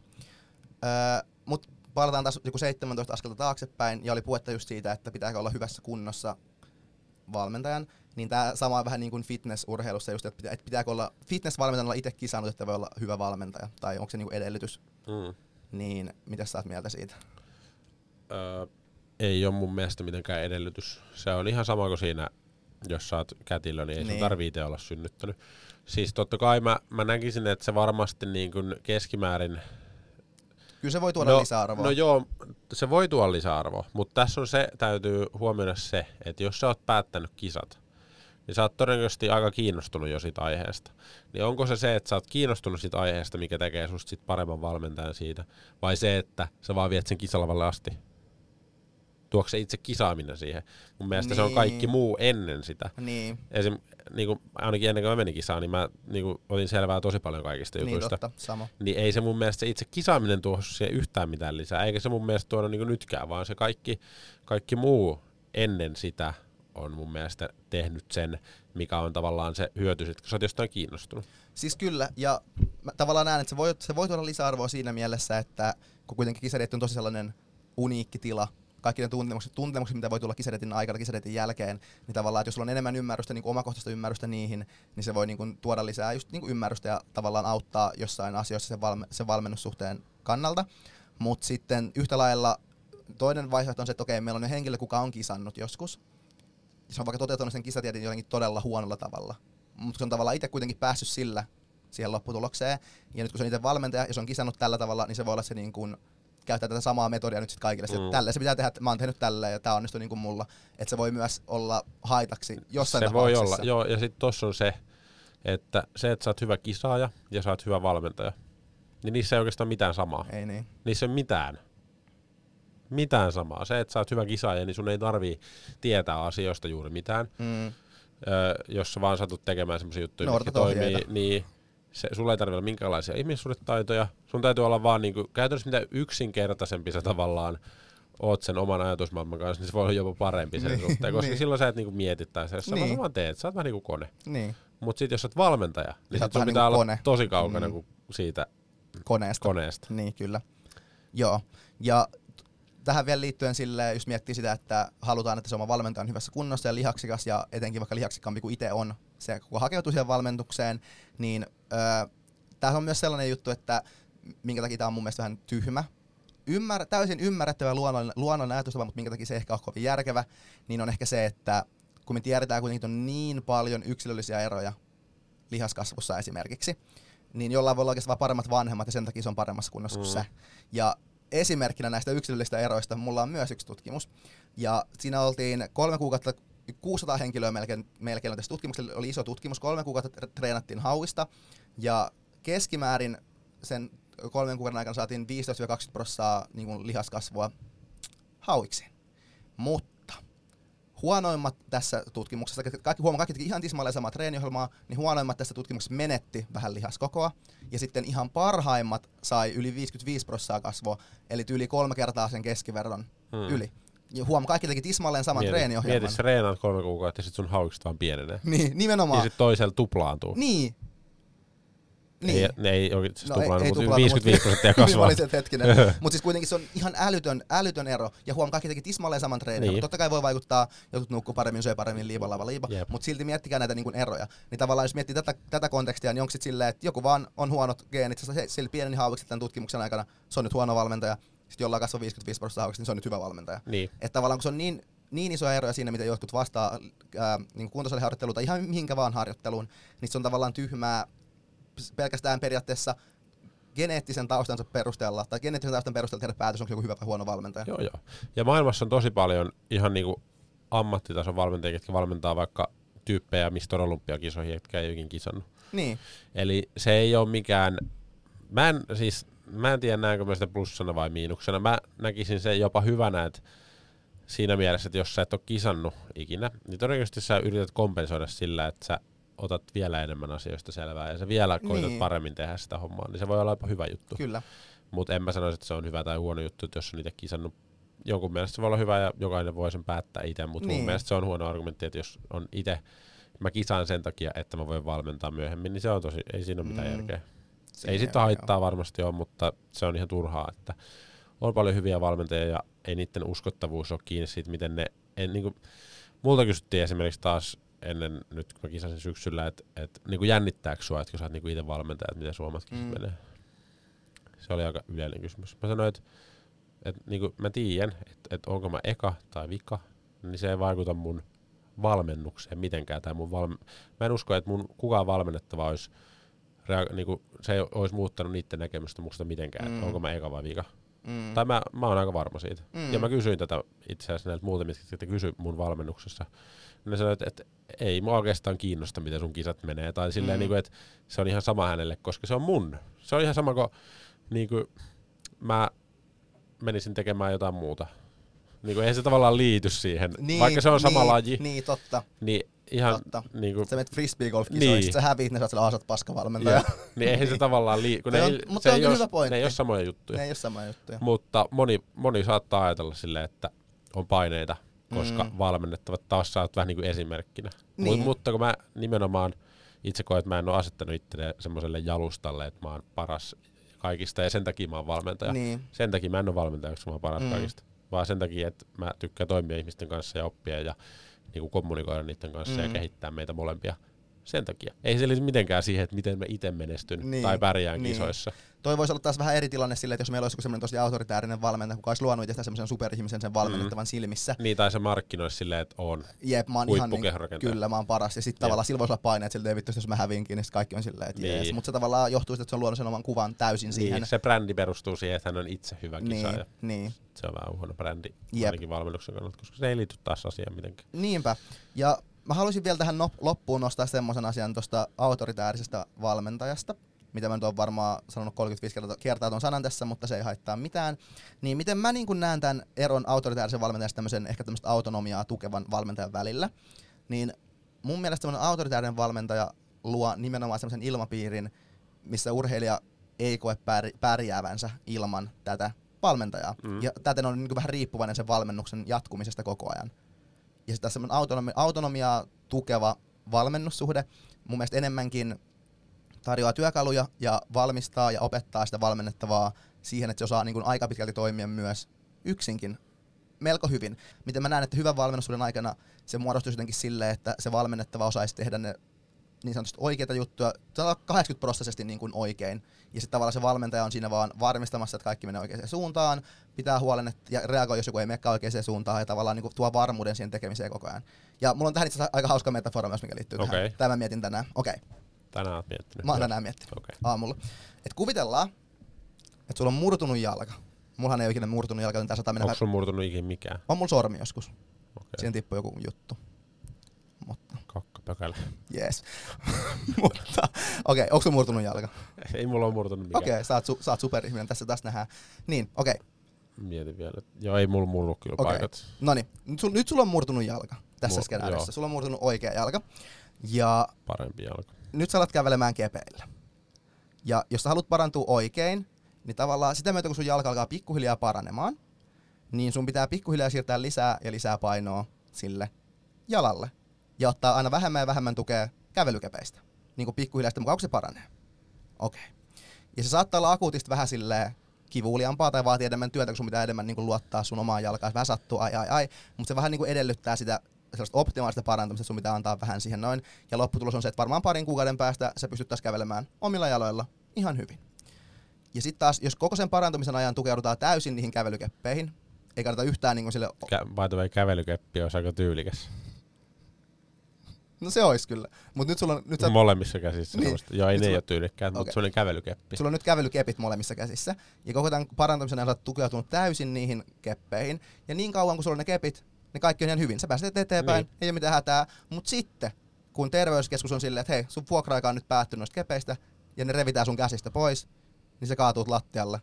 Öö, mut palataan taas joku 17 askelta taaksepäin, ja oli puhetta just siitä, että pitääkö olla hyvässä kunnossa valmentajan. Niin tämä sama vähän niin kuin fitnessurheilussa just, että, pitää, että pitääkö olla fitnessvalmentajalla olla itse kisannut, että voi olla hyvä valmentaja, tai onko se niin kuin edellytys. Mm. Niin, mitä sä oot mieltä siitä? Öö, ei ole mun mielestä mitenkään edellytys. Se on ihan sama kuin siinä jos sä oot kätilö, niin ei niin. sun tarvii itse olla synnyttänyt. Siis totta kai mä, mä näkisin, että se varmasti niin kuin keskimäärin... Kyllä se voi tuoda no, lisäarvoa. No joo, se voi tuoda lisäarvoa, mutta tässä on se, täytyy huomioida se, että jos sä oot päättänyt kisat, niin sä oot todennäköisesti aika kiinnostunut jo siitä aiheesta. Niin onko se se, että sä oot kiinnostunut siitä aiheesta, mikä tekee susta sit paremman valmentajan siitä, vai se, että sä vaan viet sen kisalavalle asti? Tuokse se itse kisaaminen siihen? Mun mielestä niin. se on Niin. kaikki muu ennen sitä. Niin, Esim, niin kuin, ainakin ennen kuin mä menin kisaan, niin mä niin kuin, otin selvää tosi paljon kaikista niin jutuista. totta, sama. Niin ei se mun mielestä se itse kisaaminen tuo siihen yhtään mitään lisää, eikä se mun mielestä tuoda niin nytkään, vaan se kaikki, kaikki muu ennen sitä on mun mielestä tehnyt sen, mikä on tavallaan se hyöty, sit, kun sä oot jostain kiinnostunut. Siis kyllä, ja mä tavallaan näen, että se voi, se voi tuoda lisäarvoa siinä mielessä, että kun kuitenkin kisaretti on tosi sellainen uniikki tila, kaikki ne tuntemukset, tuntemukset, mitä voi tulla kisaretin aikana, kisaretin jälkeen, niin tavallaan, että jos sulla on enemmän ymmärrystä, niin omakohtaista ymmärrystä niihin, niin se voi niin kuin, tuoda lisää just niin kuin ymmärrystä ja tavallaan auttaa jossain asioissa sen, valme, sen valmennussuhteen kannalta. Mutta sitten yhtä lailla toinen vaihtoehto on se, että okei, meillä on jo henkilö, kuka on kisannut joskus, ja se on vaikka toteuttanut sen kisatietin jotenkin todella huonolla tavalla. Mutta se on tavallaan itse kuitenkin päässyt sillä siihen lopputulokseen. Ja nyt kun se on itse valmentaja ja se on kisannut tällä tavalla, niin se voi olla se niin kuin, käyttää tätä samaa metodia nyt sitten kaikille. Mm. Tällä se pitää tehdä, että mä oon tehnyt tällä ja tämä onnistuu niin kuin mulla. Että se voi myös olla haitaksi jossain se voi olla, joo, ja sitten tossa on se, että se, että sä oot hyvä kisaaja ja sä oot hyvä valmentaja, niin niissä ei oikeastaan mitään samaa. Ei niin. Niissä ei mitään. Mitään samaa. Se, että sä oot hyvä kisaaja, niin sun ei tarvii tietää asioista juuri mitään. Mm. Öö, jos sä vaan satut tekemään semmoisia juttuja, mitkä Noudatat toimii, niin se, sulla ei tarvitse olla minkäänlaisia ihmissuhdetaitoja. Sun täytyy olla vaan niinku, käytännössä mitä yksinkertaisempi sä tavallaan oot sen oman ajatusmaailman kanssa, niin se voi olla jopa parempi sen Niin, suhteen, koska niin. silloin sä et niinku mietit tai se, jos Niin. vaan- sä vaan teet, sä oot vähän niinku kone. Niin, Mutta sitten jos sä oot valmentaja, niin Sä sit sun pitää niinku olla kone. tosi kaukana Mm. siitä koneesta. koneesta. Niin, kyllä. Joo. Ja tähän vielä liittyen sille, jos miettii sitä, että halutaan, että se oma valmentaja on hyvässä kunnossa ja lihaksikas, ja etenkin vaikka lihaksikkaampi kuin itse on se, kun hakeutuu siihen valmentukseen, niin öö, tämä on myös sellainen juttu, että minkä takia tämä on mun mielestä vähän tyhmä. Ymmär, täysin ymmärrettävä luonnollinen, luonnollinen ajatustapa, mutta minkä takia se ehkä on kovin järkevä, niin on ehkä se, että kun me tiedetään kuitenkin, on niin paljon yksilöllisiä eroja lihaskasvussa esimerkiksi, niin jollain voi olla oikeastaan paremmat vanhemmat ja sen takia se on paremmassa kunnossa kuin Mm. se. Ja esimerkkinä näistä yksilöllisistä eroista mulla on myös yksi tutkimus. Ja siinä oltiin kolme kuukautta, 600 henkilöä melkein, melkein oli tässä tutkimuksessa, oli iso tutkimus, kolme kuukautta tre- treenattiin hauista ja keskimäärin sen kolmen kuukauden aikana saatiin 15-20 prosenttia niin lihaskasvua hauiksi. Mutta huonoimmat tässä tutkimuksessa, kaikki huomaa, kaikki teki ihan tismalleen samaa treeniohjelmaa, niin huonoimmat tässä tutkimuksessa menetti vähän lihaskokoa. Ja sitten ihan parhaimmat sai yli 55 prosenttia kasvua, eli yli kolme kertaa sen keskiverron Hmm. yli. Ja huomaa, kaikki teki tismalleen saman treeniohjelman. mieti, sä reenaat kolme kuukautta ja sit sun haukset vaan pienenee. Niin, nimenomaan. Ja sit toisella tuplaantuu. Niin. Niin. Ei, ne ei oikein siis No, tuplaannu, mutta tuplaannu, 55 mut- prosenttia Hyvin kasvaa. hetkinen. Mutta siis kuitenkin se on ihan älytön, älytön ero. Ja huom, kaikki teki tismalleen saman treenin. Niin. Totta kai voi vaikuttaa, jotkut nukkuu paremmin, syö paremmin, liiva, lava, liiva. Jep. Mutta silti miettikää näitä niin kuin eroja. Niin tavallaan jos miettii tätä, tätä kontekstia, niin onko sitten silleen, että joku vaan on huonot geenit, se, sillä pieneni haaviksi tämän tutkimuksen aikana, se on nyt huono valmentaja. Sitten jollain kasvaa 55 prosenttia niin se on nyt hyvä valmentaja. Niin. Että tavallaan kun se on niin, niin isoja eroja siinä, mitä jotkut vastaa ää, niin kuntosaliharjoitteluun tai ihan mihinkä vaan harjoitteluun, niin se on tavallaan tyhmää pelkästään periaatteessa geneettisen taustansa perusteella, tai geneettisen taustan perusteella tehdä päätös, onko joku hyvä vai huono valmentaja. Joo, joo. Ja maailmassa on tosi paljon ihan niinku ammattitason valmentajia, jotka valmentaa vaikka tyyppejä Mr. Olympiakisoihin, jotka ei ikin kisannut. Niin, Eli se ei ole mikään, mä en, siis, mä en tiedä näenkö mä sitä plussana vai miinuksena. Mä näkisin sen jopa hyvänä, että siinä mielessä, että jos sä et ole kisannut ikinä, niin todennäköisesti sä yrität kompensoida sillä, että sä otat vielä enemmän asioista selvää ja sä vielä koitat Niin. paremmin tehdä sitä hommaa, niin se voi olla jopa hyvä juttu. kyllä. Mutta en mä sanoisi, että se on hyvä tai huono juttu, että jos on itse kisannut. Jonkun mielestä se voi olla hyvä ja jokainen voi sen päättää itse, mutta. Niin. mun mielestä se on huono argumentti, että jos on itse, mä kisaan sen takia, että mä voin valmentaa myöhemmin, niin se on tosi, ei siinä ole mitään Mm. järkeä. Siinä ei sitä haittaa varmasti ole, mutta se on ihan turhaa, että on paljon hyviä valmentajia ja ei niiden uskottavuus ole kiinni siitä, miten ne, en, niin kuin, multa kysyttiin esimerkiksi taas ennen, nyt kun mä kisasin syksyllä, että et, niin jännittääkö sua, että kun sä oot niin itse valmentaja, että miten suomat Mm. menee. Se oli aika yleinen kysymys. Mä sanoin, että et, niin mä tiedän, että et onko mä eka tai vika, niin se ei vaikuta mun valmennukseen mitenkään. Tai mun valme- mä en usko, että mun kukaan valmennettava olisi, rea- niinku, se ei olisi muuttanut niiden näkemystä musta mitenkään, mm. Onko mä eka vai vika. Mm. Tai mä, mä oon aika varma siitä. Mm. Ja mä kysyin tätä itse asiassa näiltä muutamilta, jotka kysyi mun valmennuksessa. Ne sanoivat, että, että ei mua oikeastaan kiinnosta, miten sun kisat menee. Tai silleen, Mm. niin kuin, että se on ihan sama hänelle, koska se on mun. Se on ihan sama kuin, niin kuin mä menisin tekemään jotain muuta. Niin kuin, eihän se tavallaan liity siihen. Niin, Vaikka se on sama niin, laji, Niin, totta. niin ihan Totta. niin kuin, Sä menet frisbee-golf-kisoihin, Niin. sä häviit, ne sä oot siellä asat paskavalmentaja. Niin eihän se tavallaan liity. Toi on- mutta toi on ei hyvä pointti. ne ei ole samoja juttuja. ne ei ole samoja juttuja. Mutta moni, moni saattaa ajatella silleen, että on paineita, koska mm. Valmennettavat taas saat vähän niin kuin esimerkkinä. Niin. Mut, mutta kun mä nimenomaan itse koen, että mä en ole asettanut itselle semmoiselle jalustalle, että mä oon paras kaikista ja sen takia mä oon valmentaja. Niin. Sen takia mä en ole valmentaja, koska mä oon paras. Mm. kaikista. Vaan sen takia, että mä tykkään toimia ihmisten kanssa ja oppia ja niin kuin kommunikoida niiden kanssa mm. ja kehittää meitä molempia. Sen takia. Ei se liity mitenkään siihen, että miten mä itse menestyn Niin, tai pärjään niin. kisoissa. Toi voisi olla taas vähän eri tilanne sille, että jos meillä olisi semmoinen tosi autoritäärinen valmentaja, kuka olisi luonut itse semmoisen superihmisen sen valmennettavan mm. silmissä. Niin, tai se markkinoisi silleen, että on Jep, mä oon ihan niin, kyllä mä oon paras. Ja sitten tavallaan silloin voisi olla paine, että ei vittu, jos mä häviinkin, niin kaikki on silleen, että Niin. jees. Mutta se tavallaan johtuu siitä, että se on luonut sen oman kuvan täysin siihen. Niin, se brändi perustuu siihen, että hän on itse hyvä kisaaja. niin, niin. Se on vähän huono brändi, Jep. ainakin valmennuksen kannalta, koska se ei liity taas asiaan mitenkään. Niinpä. Ja mä haluaisin vielä tähän nop- loppuun nostaa semmoisen asian tuosta autoritäärisestä valmentajasta, mitä mä nyt oon varmaan sanonut 35 kertaa, kertaa ton sanan tässä, mutta se ei haittaa mitään. Niin miten mä niin näen tämän eron autoritäärisen valmentajan ja tämmöisen ehkä tämmöistä autonomiaa tukevan valmentajan välillä, niin mun mielestä semmoinen autoritäärinen valmentaja luo nimenomaan semmoisen ilmapiirin, missä urheilija ei koe pär- pärjäävänsä ilman tätä valmentajaa. Mm. Ja täten on niin vähän riippuvainen sen valmennuksen jatkumisesta koko ajan. Ja sitten semmoinen autonomi- autonomiaa tukeva valmennussuhde mun mielestä enemmänkin tarjoaa työkaluja ja valmistaa ja opettaa sitä valmennettavaa siihen, että se osaa niin kuin aika pitkälti toimia myös yksinkin melko hyvin. Miten mä näen, että hyvän valmennussuhden aikana se muodostuisi jotenkin silleen, että se valmennettava osaisi tehdä ne niin sanotusti oikeita juttuja, sanotaan 80 prosenttisesti niin kuin oikein. Ja sitten tavallaan se valmentaja on siinä vaan varmistamassa, että kaikki menee oikeaan suuntaan, pitää huolen että, ja reagoi, jos joku ei menekään oikeaan suuntaan, ja tavallaan niin kuin tuo varmuuden siihen tekemiseen koko ajan. Ja mulla on tähän itse asiassa aika hauska metafora myös, mikä liittyy Okei. tähän. Tämä mietin tänään. Okei, Tänään oot miettinyt. mä oon tänään miettinyt Okei. aamulla. Et kuvitellaan, että sulla on murtunut jalka. Mullahan ei ole ikinä murtunut jalka, tää saattaa mennä Onko sun murtunut ikinä mikään? On mulla sormi joskus. Okei. Siihen tippuu joku juttu. Kakkapökälä. jees. Mutta, okei, okay, onko sun murtunut jalka? ei mulla ole murtunut mikään. Okei, okay, sä, oot su- sä oot superihminen, tässä taas nähdään. Niin, okei. Okay. Mietin vielä. Joo, ei mulla murru kyllä Okei. paikat. No niin, nyt, sul, nyt sulla on murtunut jalka tässä Mur- skenaariossa. joo. Sulla on murtunut oikea jalka. Ja Parempi jalka. nyt sä alat kävelemään kepeillä. Ja jos sä haluat parantua oikein, niin tavallaan sitä myötä kun sun jalka alkaa pikkuhiljaa paranemaan, niin sun pitää pikkuhiljaa siirtää lisää ja lisää painoa sille jalalle. Ja ottaa aina vähemmän ja vähemmän tukea kävelykepeistä. Niin kuin pikkuhiljaa sitä mukaan, se paranee. Okei. Okay. Ja se saattaa olla akuutisti vähän silleen kivuliampaa tai vaatii enemmän työtä, kun sun pitää enemmän niin kuin luottaa sun omaan jalkaan. Vähän sattuu, ai ai ai. Mutta se vähän niin kuin edellyttää sitä sellaista optimaalista parantamista, sun pitää antaa vähän siihen noin. Ja lopputulos on se, että varmaan parin kuukauden päästä sä pystyt taas kävelemään omilla jaloilla ihan hyvin. Ja sitten taas, jos koko sen parantumisen ajan tukeudutaan täysin niihin kävelykeppeihin, ei kannata yhtään niin kuin sille, Kä- by the way, kävelykeppi olisi aika tyylikäs. No se olisi kyllä. Mutta nyt sulla on, nyt sä, Molemmissa käsissä. Niin. Niin. Joo, ei Nyt ne sulla- ole tyylikkäät, mutta Okei. semmoinen kävelykeppi. sulla on nyt kävelykepit molemmissa käsissä. Ja koko tämän parantamisen ajan oot tukeutunut täysin niihin keppeihin. Ja niin kauan kun sulla on ne kepit, niin kaikki on ihan hyvin. Sä pääset eteenpäin, Niin. ei ole mitään hätää. Mutta sitten, kun terveyskeskus on silleen, että hei, sun vuokra-aika on nyt päättynyt noista kepeistä, ja ne revitään sun käsistä pois, niin sä kaatuut lattialle,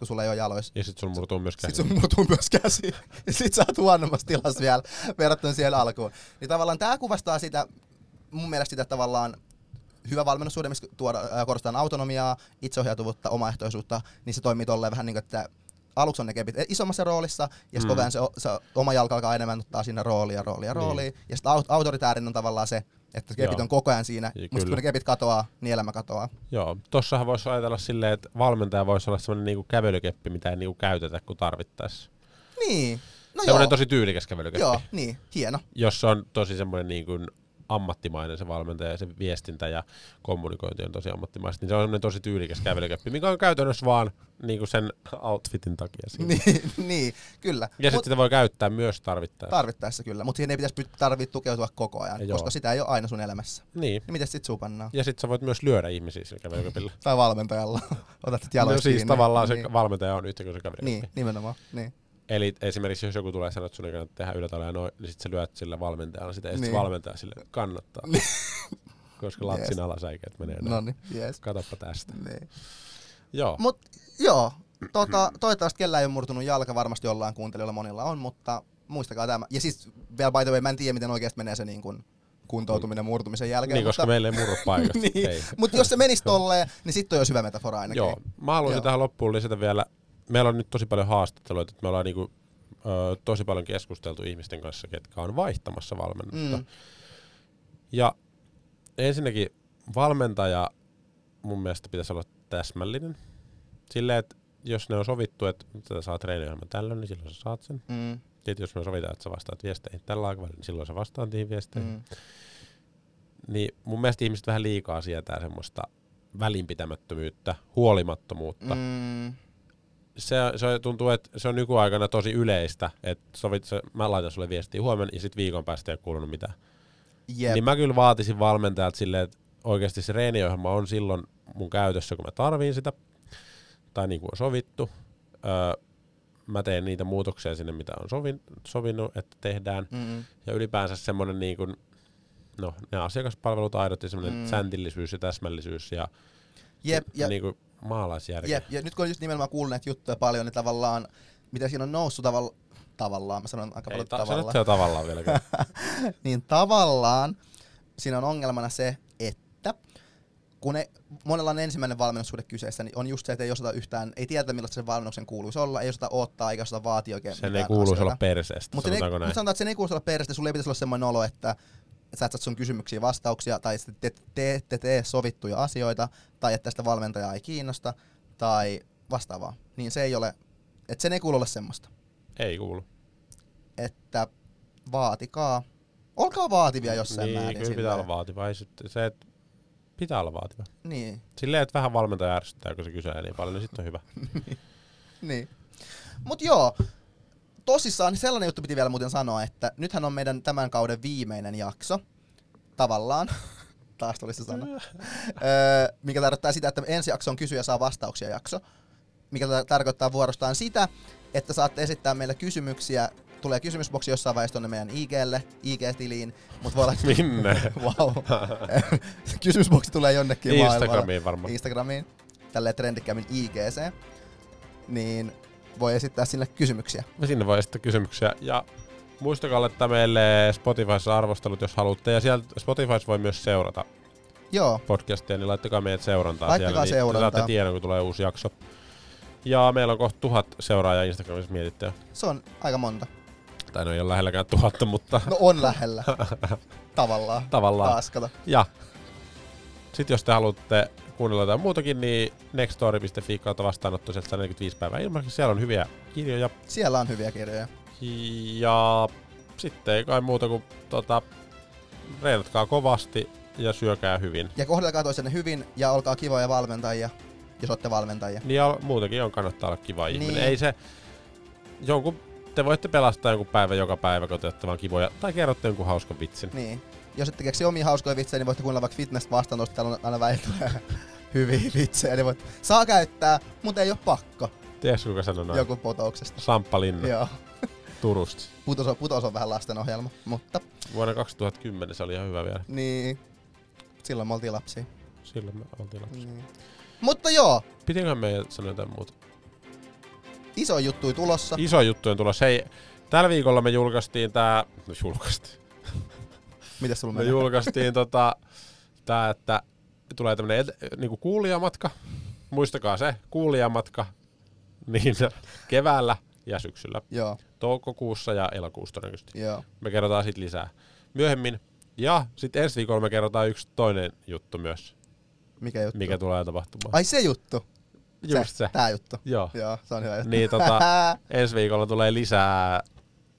kun sulla ei ole jaloissa. Ja sit sun murtuu myös käsi. Sitten sun murtuu myös käsi. Ja sit sä oot huonommassa tilassa vielä verrattuna siihen alkuun. Niin tavallaan tää kuvastaa sitä, mun mielestä sitä tavallaan hyvä valmennussuhde, missä tuoda, korostetaan autonomiaa, itseohjautuvuutta, omaehtoisuutta, niin se toimii tolleen vähän niin kuin, että aluksi on ne kepit isommassa roolissa, ja sitten Mm. koko ajan se, se, oma jalka alkaa enemmän ottaa siinä roolia, roolia, roolia. Niin. Ja sitten autoritäärinen on tavallaan se, että kepit Joo. on koko ajan siinä, Ja mutta kun ne kepit katoaa, niin elämä katoaa. Joo, tossahan voisi ajatella silleen, että valmentaja voisi olla semmoinen niinku kävelykeppi, mitä ei niinku käytetä, kun tarvittaisiin. Niin, no semmoinen joo. tosi tyylikäs kävelykeppi. Joo, niin, hieno. Jos se on tosi semmoinen niinku ammattimainen se valmentaja ja se viestintä ja kommunikointi on tosi ammattimaista, niin se on tosi tyylikäs kävelykäppi, mikä on käytännössä vaan niin kuin sen outfitin takia. Niin, niin, kyllä. Ja sitten sitä voi käyttää myös tarvittaessa. Tarvittaessa kyllä, mutta siihen ei pitäisi tarvitse tukeutua koko ajan, Joo. koska sitä ei ole aina sun elämässä. niin. Niin miten sit supannaa? Ja sitten sä voit myös lyödä ihmisiä sillä kävelykäpillä. Tai valmentajalla. Otat sit jaloista No siis kiinni. tavallaan se niin. valmentaja on yhtä kuin se kävelykäppi. Niin, nimenomaan. Niin. Eli esimerkiksi jos joku tulee sanoa, että sun ei kannata tehdä ylötaloja ja noin, niin sit sä lyöt sillä valmentajalla sitä, ja sit Niin. se valmentaja sille kannattaa. Koska latsin Yes. alasäikeet menee näin. No niin, yes. Katoppa tästä. Niin. Joo. Mut joo, tota, toivottavasti kellään ei ole murtunut jalka, varmasti jollain kuuntelijoilla monilla on, mutta muistakaa tämä. Ja siis vielä by the way, mä en tiedä miten oikeasti menee se niin kun kuntoutuminen murtumisen jälkeen. niin, koska mutta, meillä ei murru paikat. niin, mutta jos se menisi tolleen, niin sitten on jo hyvä metafora ainakin. Joo. Mä haluaisin Joo. tähän loppuun lisätä vielä, meillä on nyt tosi paljon haastatteluita, että me ollaan niinku, ö, tosi paljon keskusteltu ihmisten kanssa, ketkä on vaihtamassa valmennusta. Mm. Ja ensinnäkin valmentaja mun mielestä pitäisi olla täsmällinen. Silleen, että jos ne on sovittu, että tätä saa treeniohjelman tällöin, niin silloin sä saat sen. Mm, Sitten jos me sovitaan, että sä vastaat viesteihin tällä aikavälillä, niin silloin sä vastaat niihin viesteihin. mm, Niin mun mielestä ihmiset vähän liikaa sietää semmoista välinpitämättömyyttä, huolimattomuutta. mm, Se, se tuntuu, että se on nykyaikana tosi yleistä, että sovit, se, mä laitan sulle viestiä huomenna ja sitten viikon päästä ei ole kuulunut mitään. jep. Niin mä kyllä vaatisin valmentajalta silleen, että oikeasti se reeniohjelma on silloin mun käytössä, kun mä tarviin sitä, tai niin kuin on sovittu. Öö, mä teen niitä muutoksia sinne, mitä on sovin, sovinnut, että tehdään. Mm, Ja ylipäänsä semmoinen niin kuin, no, ne asiakaspalvelutaidot ja semmoinen Mm. säntillisyys ja täsmällisyys ja, jep, ja ja, niin kuin maalaisjärki. jep, ja nyt kun on just nimenomaan kuullut näitä juttuja paljon, niin tavallaan, mitä siinä on noussut tavalla, tavallaan, mä sanon aika Ei, paljon ta- tavallaan. jo tavallaan vielä. niin tavallaan siinä on ongelmana se, että kun ne, monella on ensimmäinen valmennussuhde kyseessä, niin on just se, että ei osata yhtään, ei tiedä millaista sen valmennuksen kuuluisi olla, ei osata odottaa eikä osata vaatia oikein Sen ei kuuluisi asioita. olla perseestä, Mutta, sanotaanko mutta näin. sanotaan, että sen ei kuuluisi olla perästä, sulla ei pitäisi olla semmoinen olo, että sä et saa sun kysymyksiin vastauksia, tai te, te ette tee sovittuja asioita, tai että tästä valmentajaa ei kiinnosta, tai vastaavaa. Niin se ei ole, että sen ei kuulu olla semmoista. Ei kuulu. Että vaatikaa, olkaa vaativia jossain niin, määrin. kyllä pitää olla vaativa. Ei se, että pitää olla vaativa. Niin, Silleen, että vähän valmentaja ärsyttää, kun se kyselee niin paljon, niin sitten on hyvä. niin. Mut joo, tosissaan sellainen juttu piti vielä muuten sanoa, että nythän on meidän tämän kauden viimeinen jakso, tavallaan. Taas tuli se sana. öö, mikä tarkoittaa sitä, että ensi jakso on kysyjä saa vastauksia jakso. Mikä ta- tarkoittaa vuorostaan sitä, että saatte esittää meille kysymyksiä. Tulee kysymysboksi jossain vaiheessa tuonne meidän IGlle, IG-tiliin, mutta voi olla... Minne? wow. Kysymysboksi tulee jonnekin maailmalle. Instagramiin varmaan. Instagramiin, tälleen trendikkäämmin IGC, niin voi esittää sinne kysymyksiä. Ja Sinne voi esittää kysymyksiä. Ja muistakaa laittaa meille Spotifyssa arvostelut, jos haluatte. Ja sieltä Spotifyssa voi myös seurata Joo, podcastia, niin laittakaa meidät seurantaa Laittakaa siellä. Niin seurantaa. saatte tiedon, kun tulee uusi jakso. Ja meillä on kohta tuhat seuraajaa Instagramissa mietitte jo. se on aika monta. Tai no ei ole lähelläkään tuhatta, mutta No on lähellä. Tavallaan. tavallaan. Taas kato. Ja sitten jos te haluatte kuunnella jotain muutakin, niin nextstory.fi kautta vastaanotto sieltä saa 45 päivää ilmaiseksi. Siellä on hyviä kirjoja. Siellä on hyviä kirjoja. Ja sitten ei kai muuta kuin tota, reenatkaa kovasti ja syökää hyvin. Ja kohdelkaa toisenne hyvin ja olkaa kivoja valmentajia, jos olette valmentajia. Niin ja muutenkin on kannattaa olla kiva ihminen. Niin. Ei se jonkun, te voitte pelastaa jonkun päivän joka päivä, kun te olette vaan kivoja, tai kerrotte jonkun hauskan vitsin. Niin. Jos ette keksi omia hauskoja vitsejä, niin voitte kuunnella vaikka fitness vastaan, täällä on aina väittää hyviä vitsejä. Niin voit, saa käyttää, mutta ei ole pakko. Tiedätkö kuka sanoi noin? Joku potouksesta. Samppa Linna Joo. Turusta. Putos on, putos on vähän lastenohjelma, mutta Vuonna 2010 se oli ihan hyvä vielä. niin. Silloin me oltiin lapsia. Silloin me oltiin lapsia. Niin. Mutta joo, Pitiköhän meidän sanoa jotain muuta? iso juttu tulossa. Iso juttu on tulossa. Hei, tällä viikolla me julkaistiin tää... No julkaistiin. Mitäs sulla Me julkaistiin tota, tää, että tulee tämmönen et, niinku kuulijamatka. Muistakaa se, kuulijamatka. Niin keväällä ja syksyllä. Joo, Toukokuussa ja elokuussa todennäköisesti. joo. Me kerrotaan sit lisää myöhemmin. Ja sitten ensi viikolla me kerrotaan yksi toinen juttu myös, Mikä juttu? mikä tulee tapahtumaan. Ai se juttu. Just se. Tää juttu. Joo. Joo, se on hyvä juttu. Niin tota, ensi viikolla tulee lisää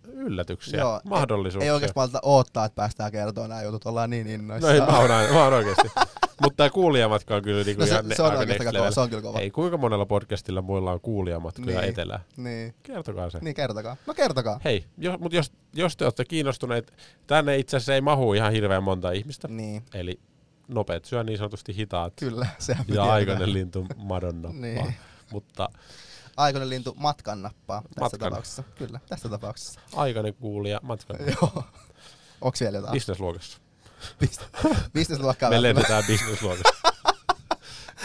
yllätyksiä, Joo, mahdollisuuksia. Ei oikeasti malta odottaa, että päästään kertoa nämä jutut. Ollaan niin No innoissaan. ei, mä oon, aina, mä oon oikeesti. Mutta tämä kuulijamatka on kyllä niinku no se, ihan se, on oikeasti kova. Se on kyllä kova. Ei, kuinka monella podcastilla muilla on kuulijamatkoja Niin. etelään? Niin, Kertokaa se. niin kertokaa. No kertokaa. Hei, jos, mutta jos, jos te olette kiinnostuneet, tänne itse asiassa ei mahu ihan hirveän monta ihmistä. Niin, Eli nopeat syö niin sanotusti hitaat kyllä. Sehän ja aikainen lintu Madonna. Niin. vaan. Mutta Aikainen lintu matkan nappaa tässä Matkan. tapauksessa. Kyllä, tässä tapauksessa. aikainen kuulija matkan Joo. Onks vielä jotain? bisnesluokassa. Bisnesluokkaa Me lennetään bisnesluokassa.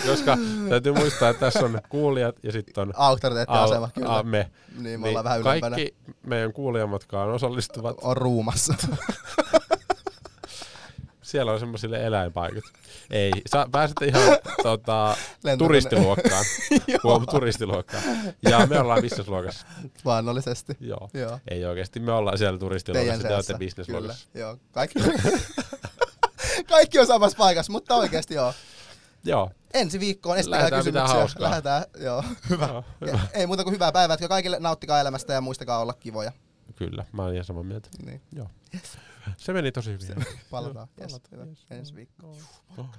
Koska täytyy muistaa, että tässä on kuulijat ja sitten on Auktoriteettiasema, au- kyllä. a- me. niin, me ollaan vähän ylempänä. kaikki meidän kuulijamatkaan osallistuvat, On ruumassa. siellä on semmoisille eläinpaikat. Ei, sä pääsette ihan tota, turistiluokkaan. Huom, turistiluokkaan. Ja me ollaan bisnesluokassa. Luonnollisesti. Joo. Joo. Ei oikeasti, me ollaan siellä turistiluokassa, te olette bisnesluokassa. Joo. Kaikki, kaikki on samassa paikassa, mutta oikeasti joo. Joo, Ensi viikkoon esittäkää kysymyksiä. Lähdetään, joo. Hyvä. Joo, hyvä. Ei muuta kuin hyvää päivää, että kaikille nauttikaa elämästä ja muistakaa olla kivoja. Kyllä, mä oon ihan samaa mieltä. Niin. Joo. Se meni tosi hyvin. Palataan. Joo, Yes, palataan, yes. Ensi viikko. Oh.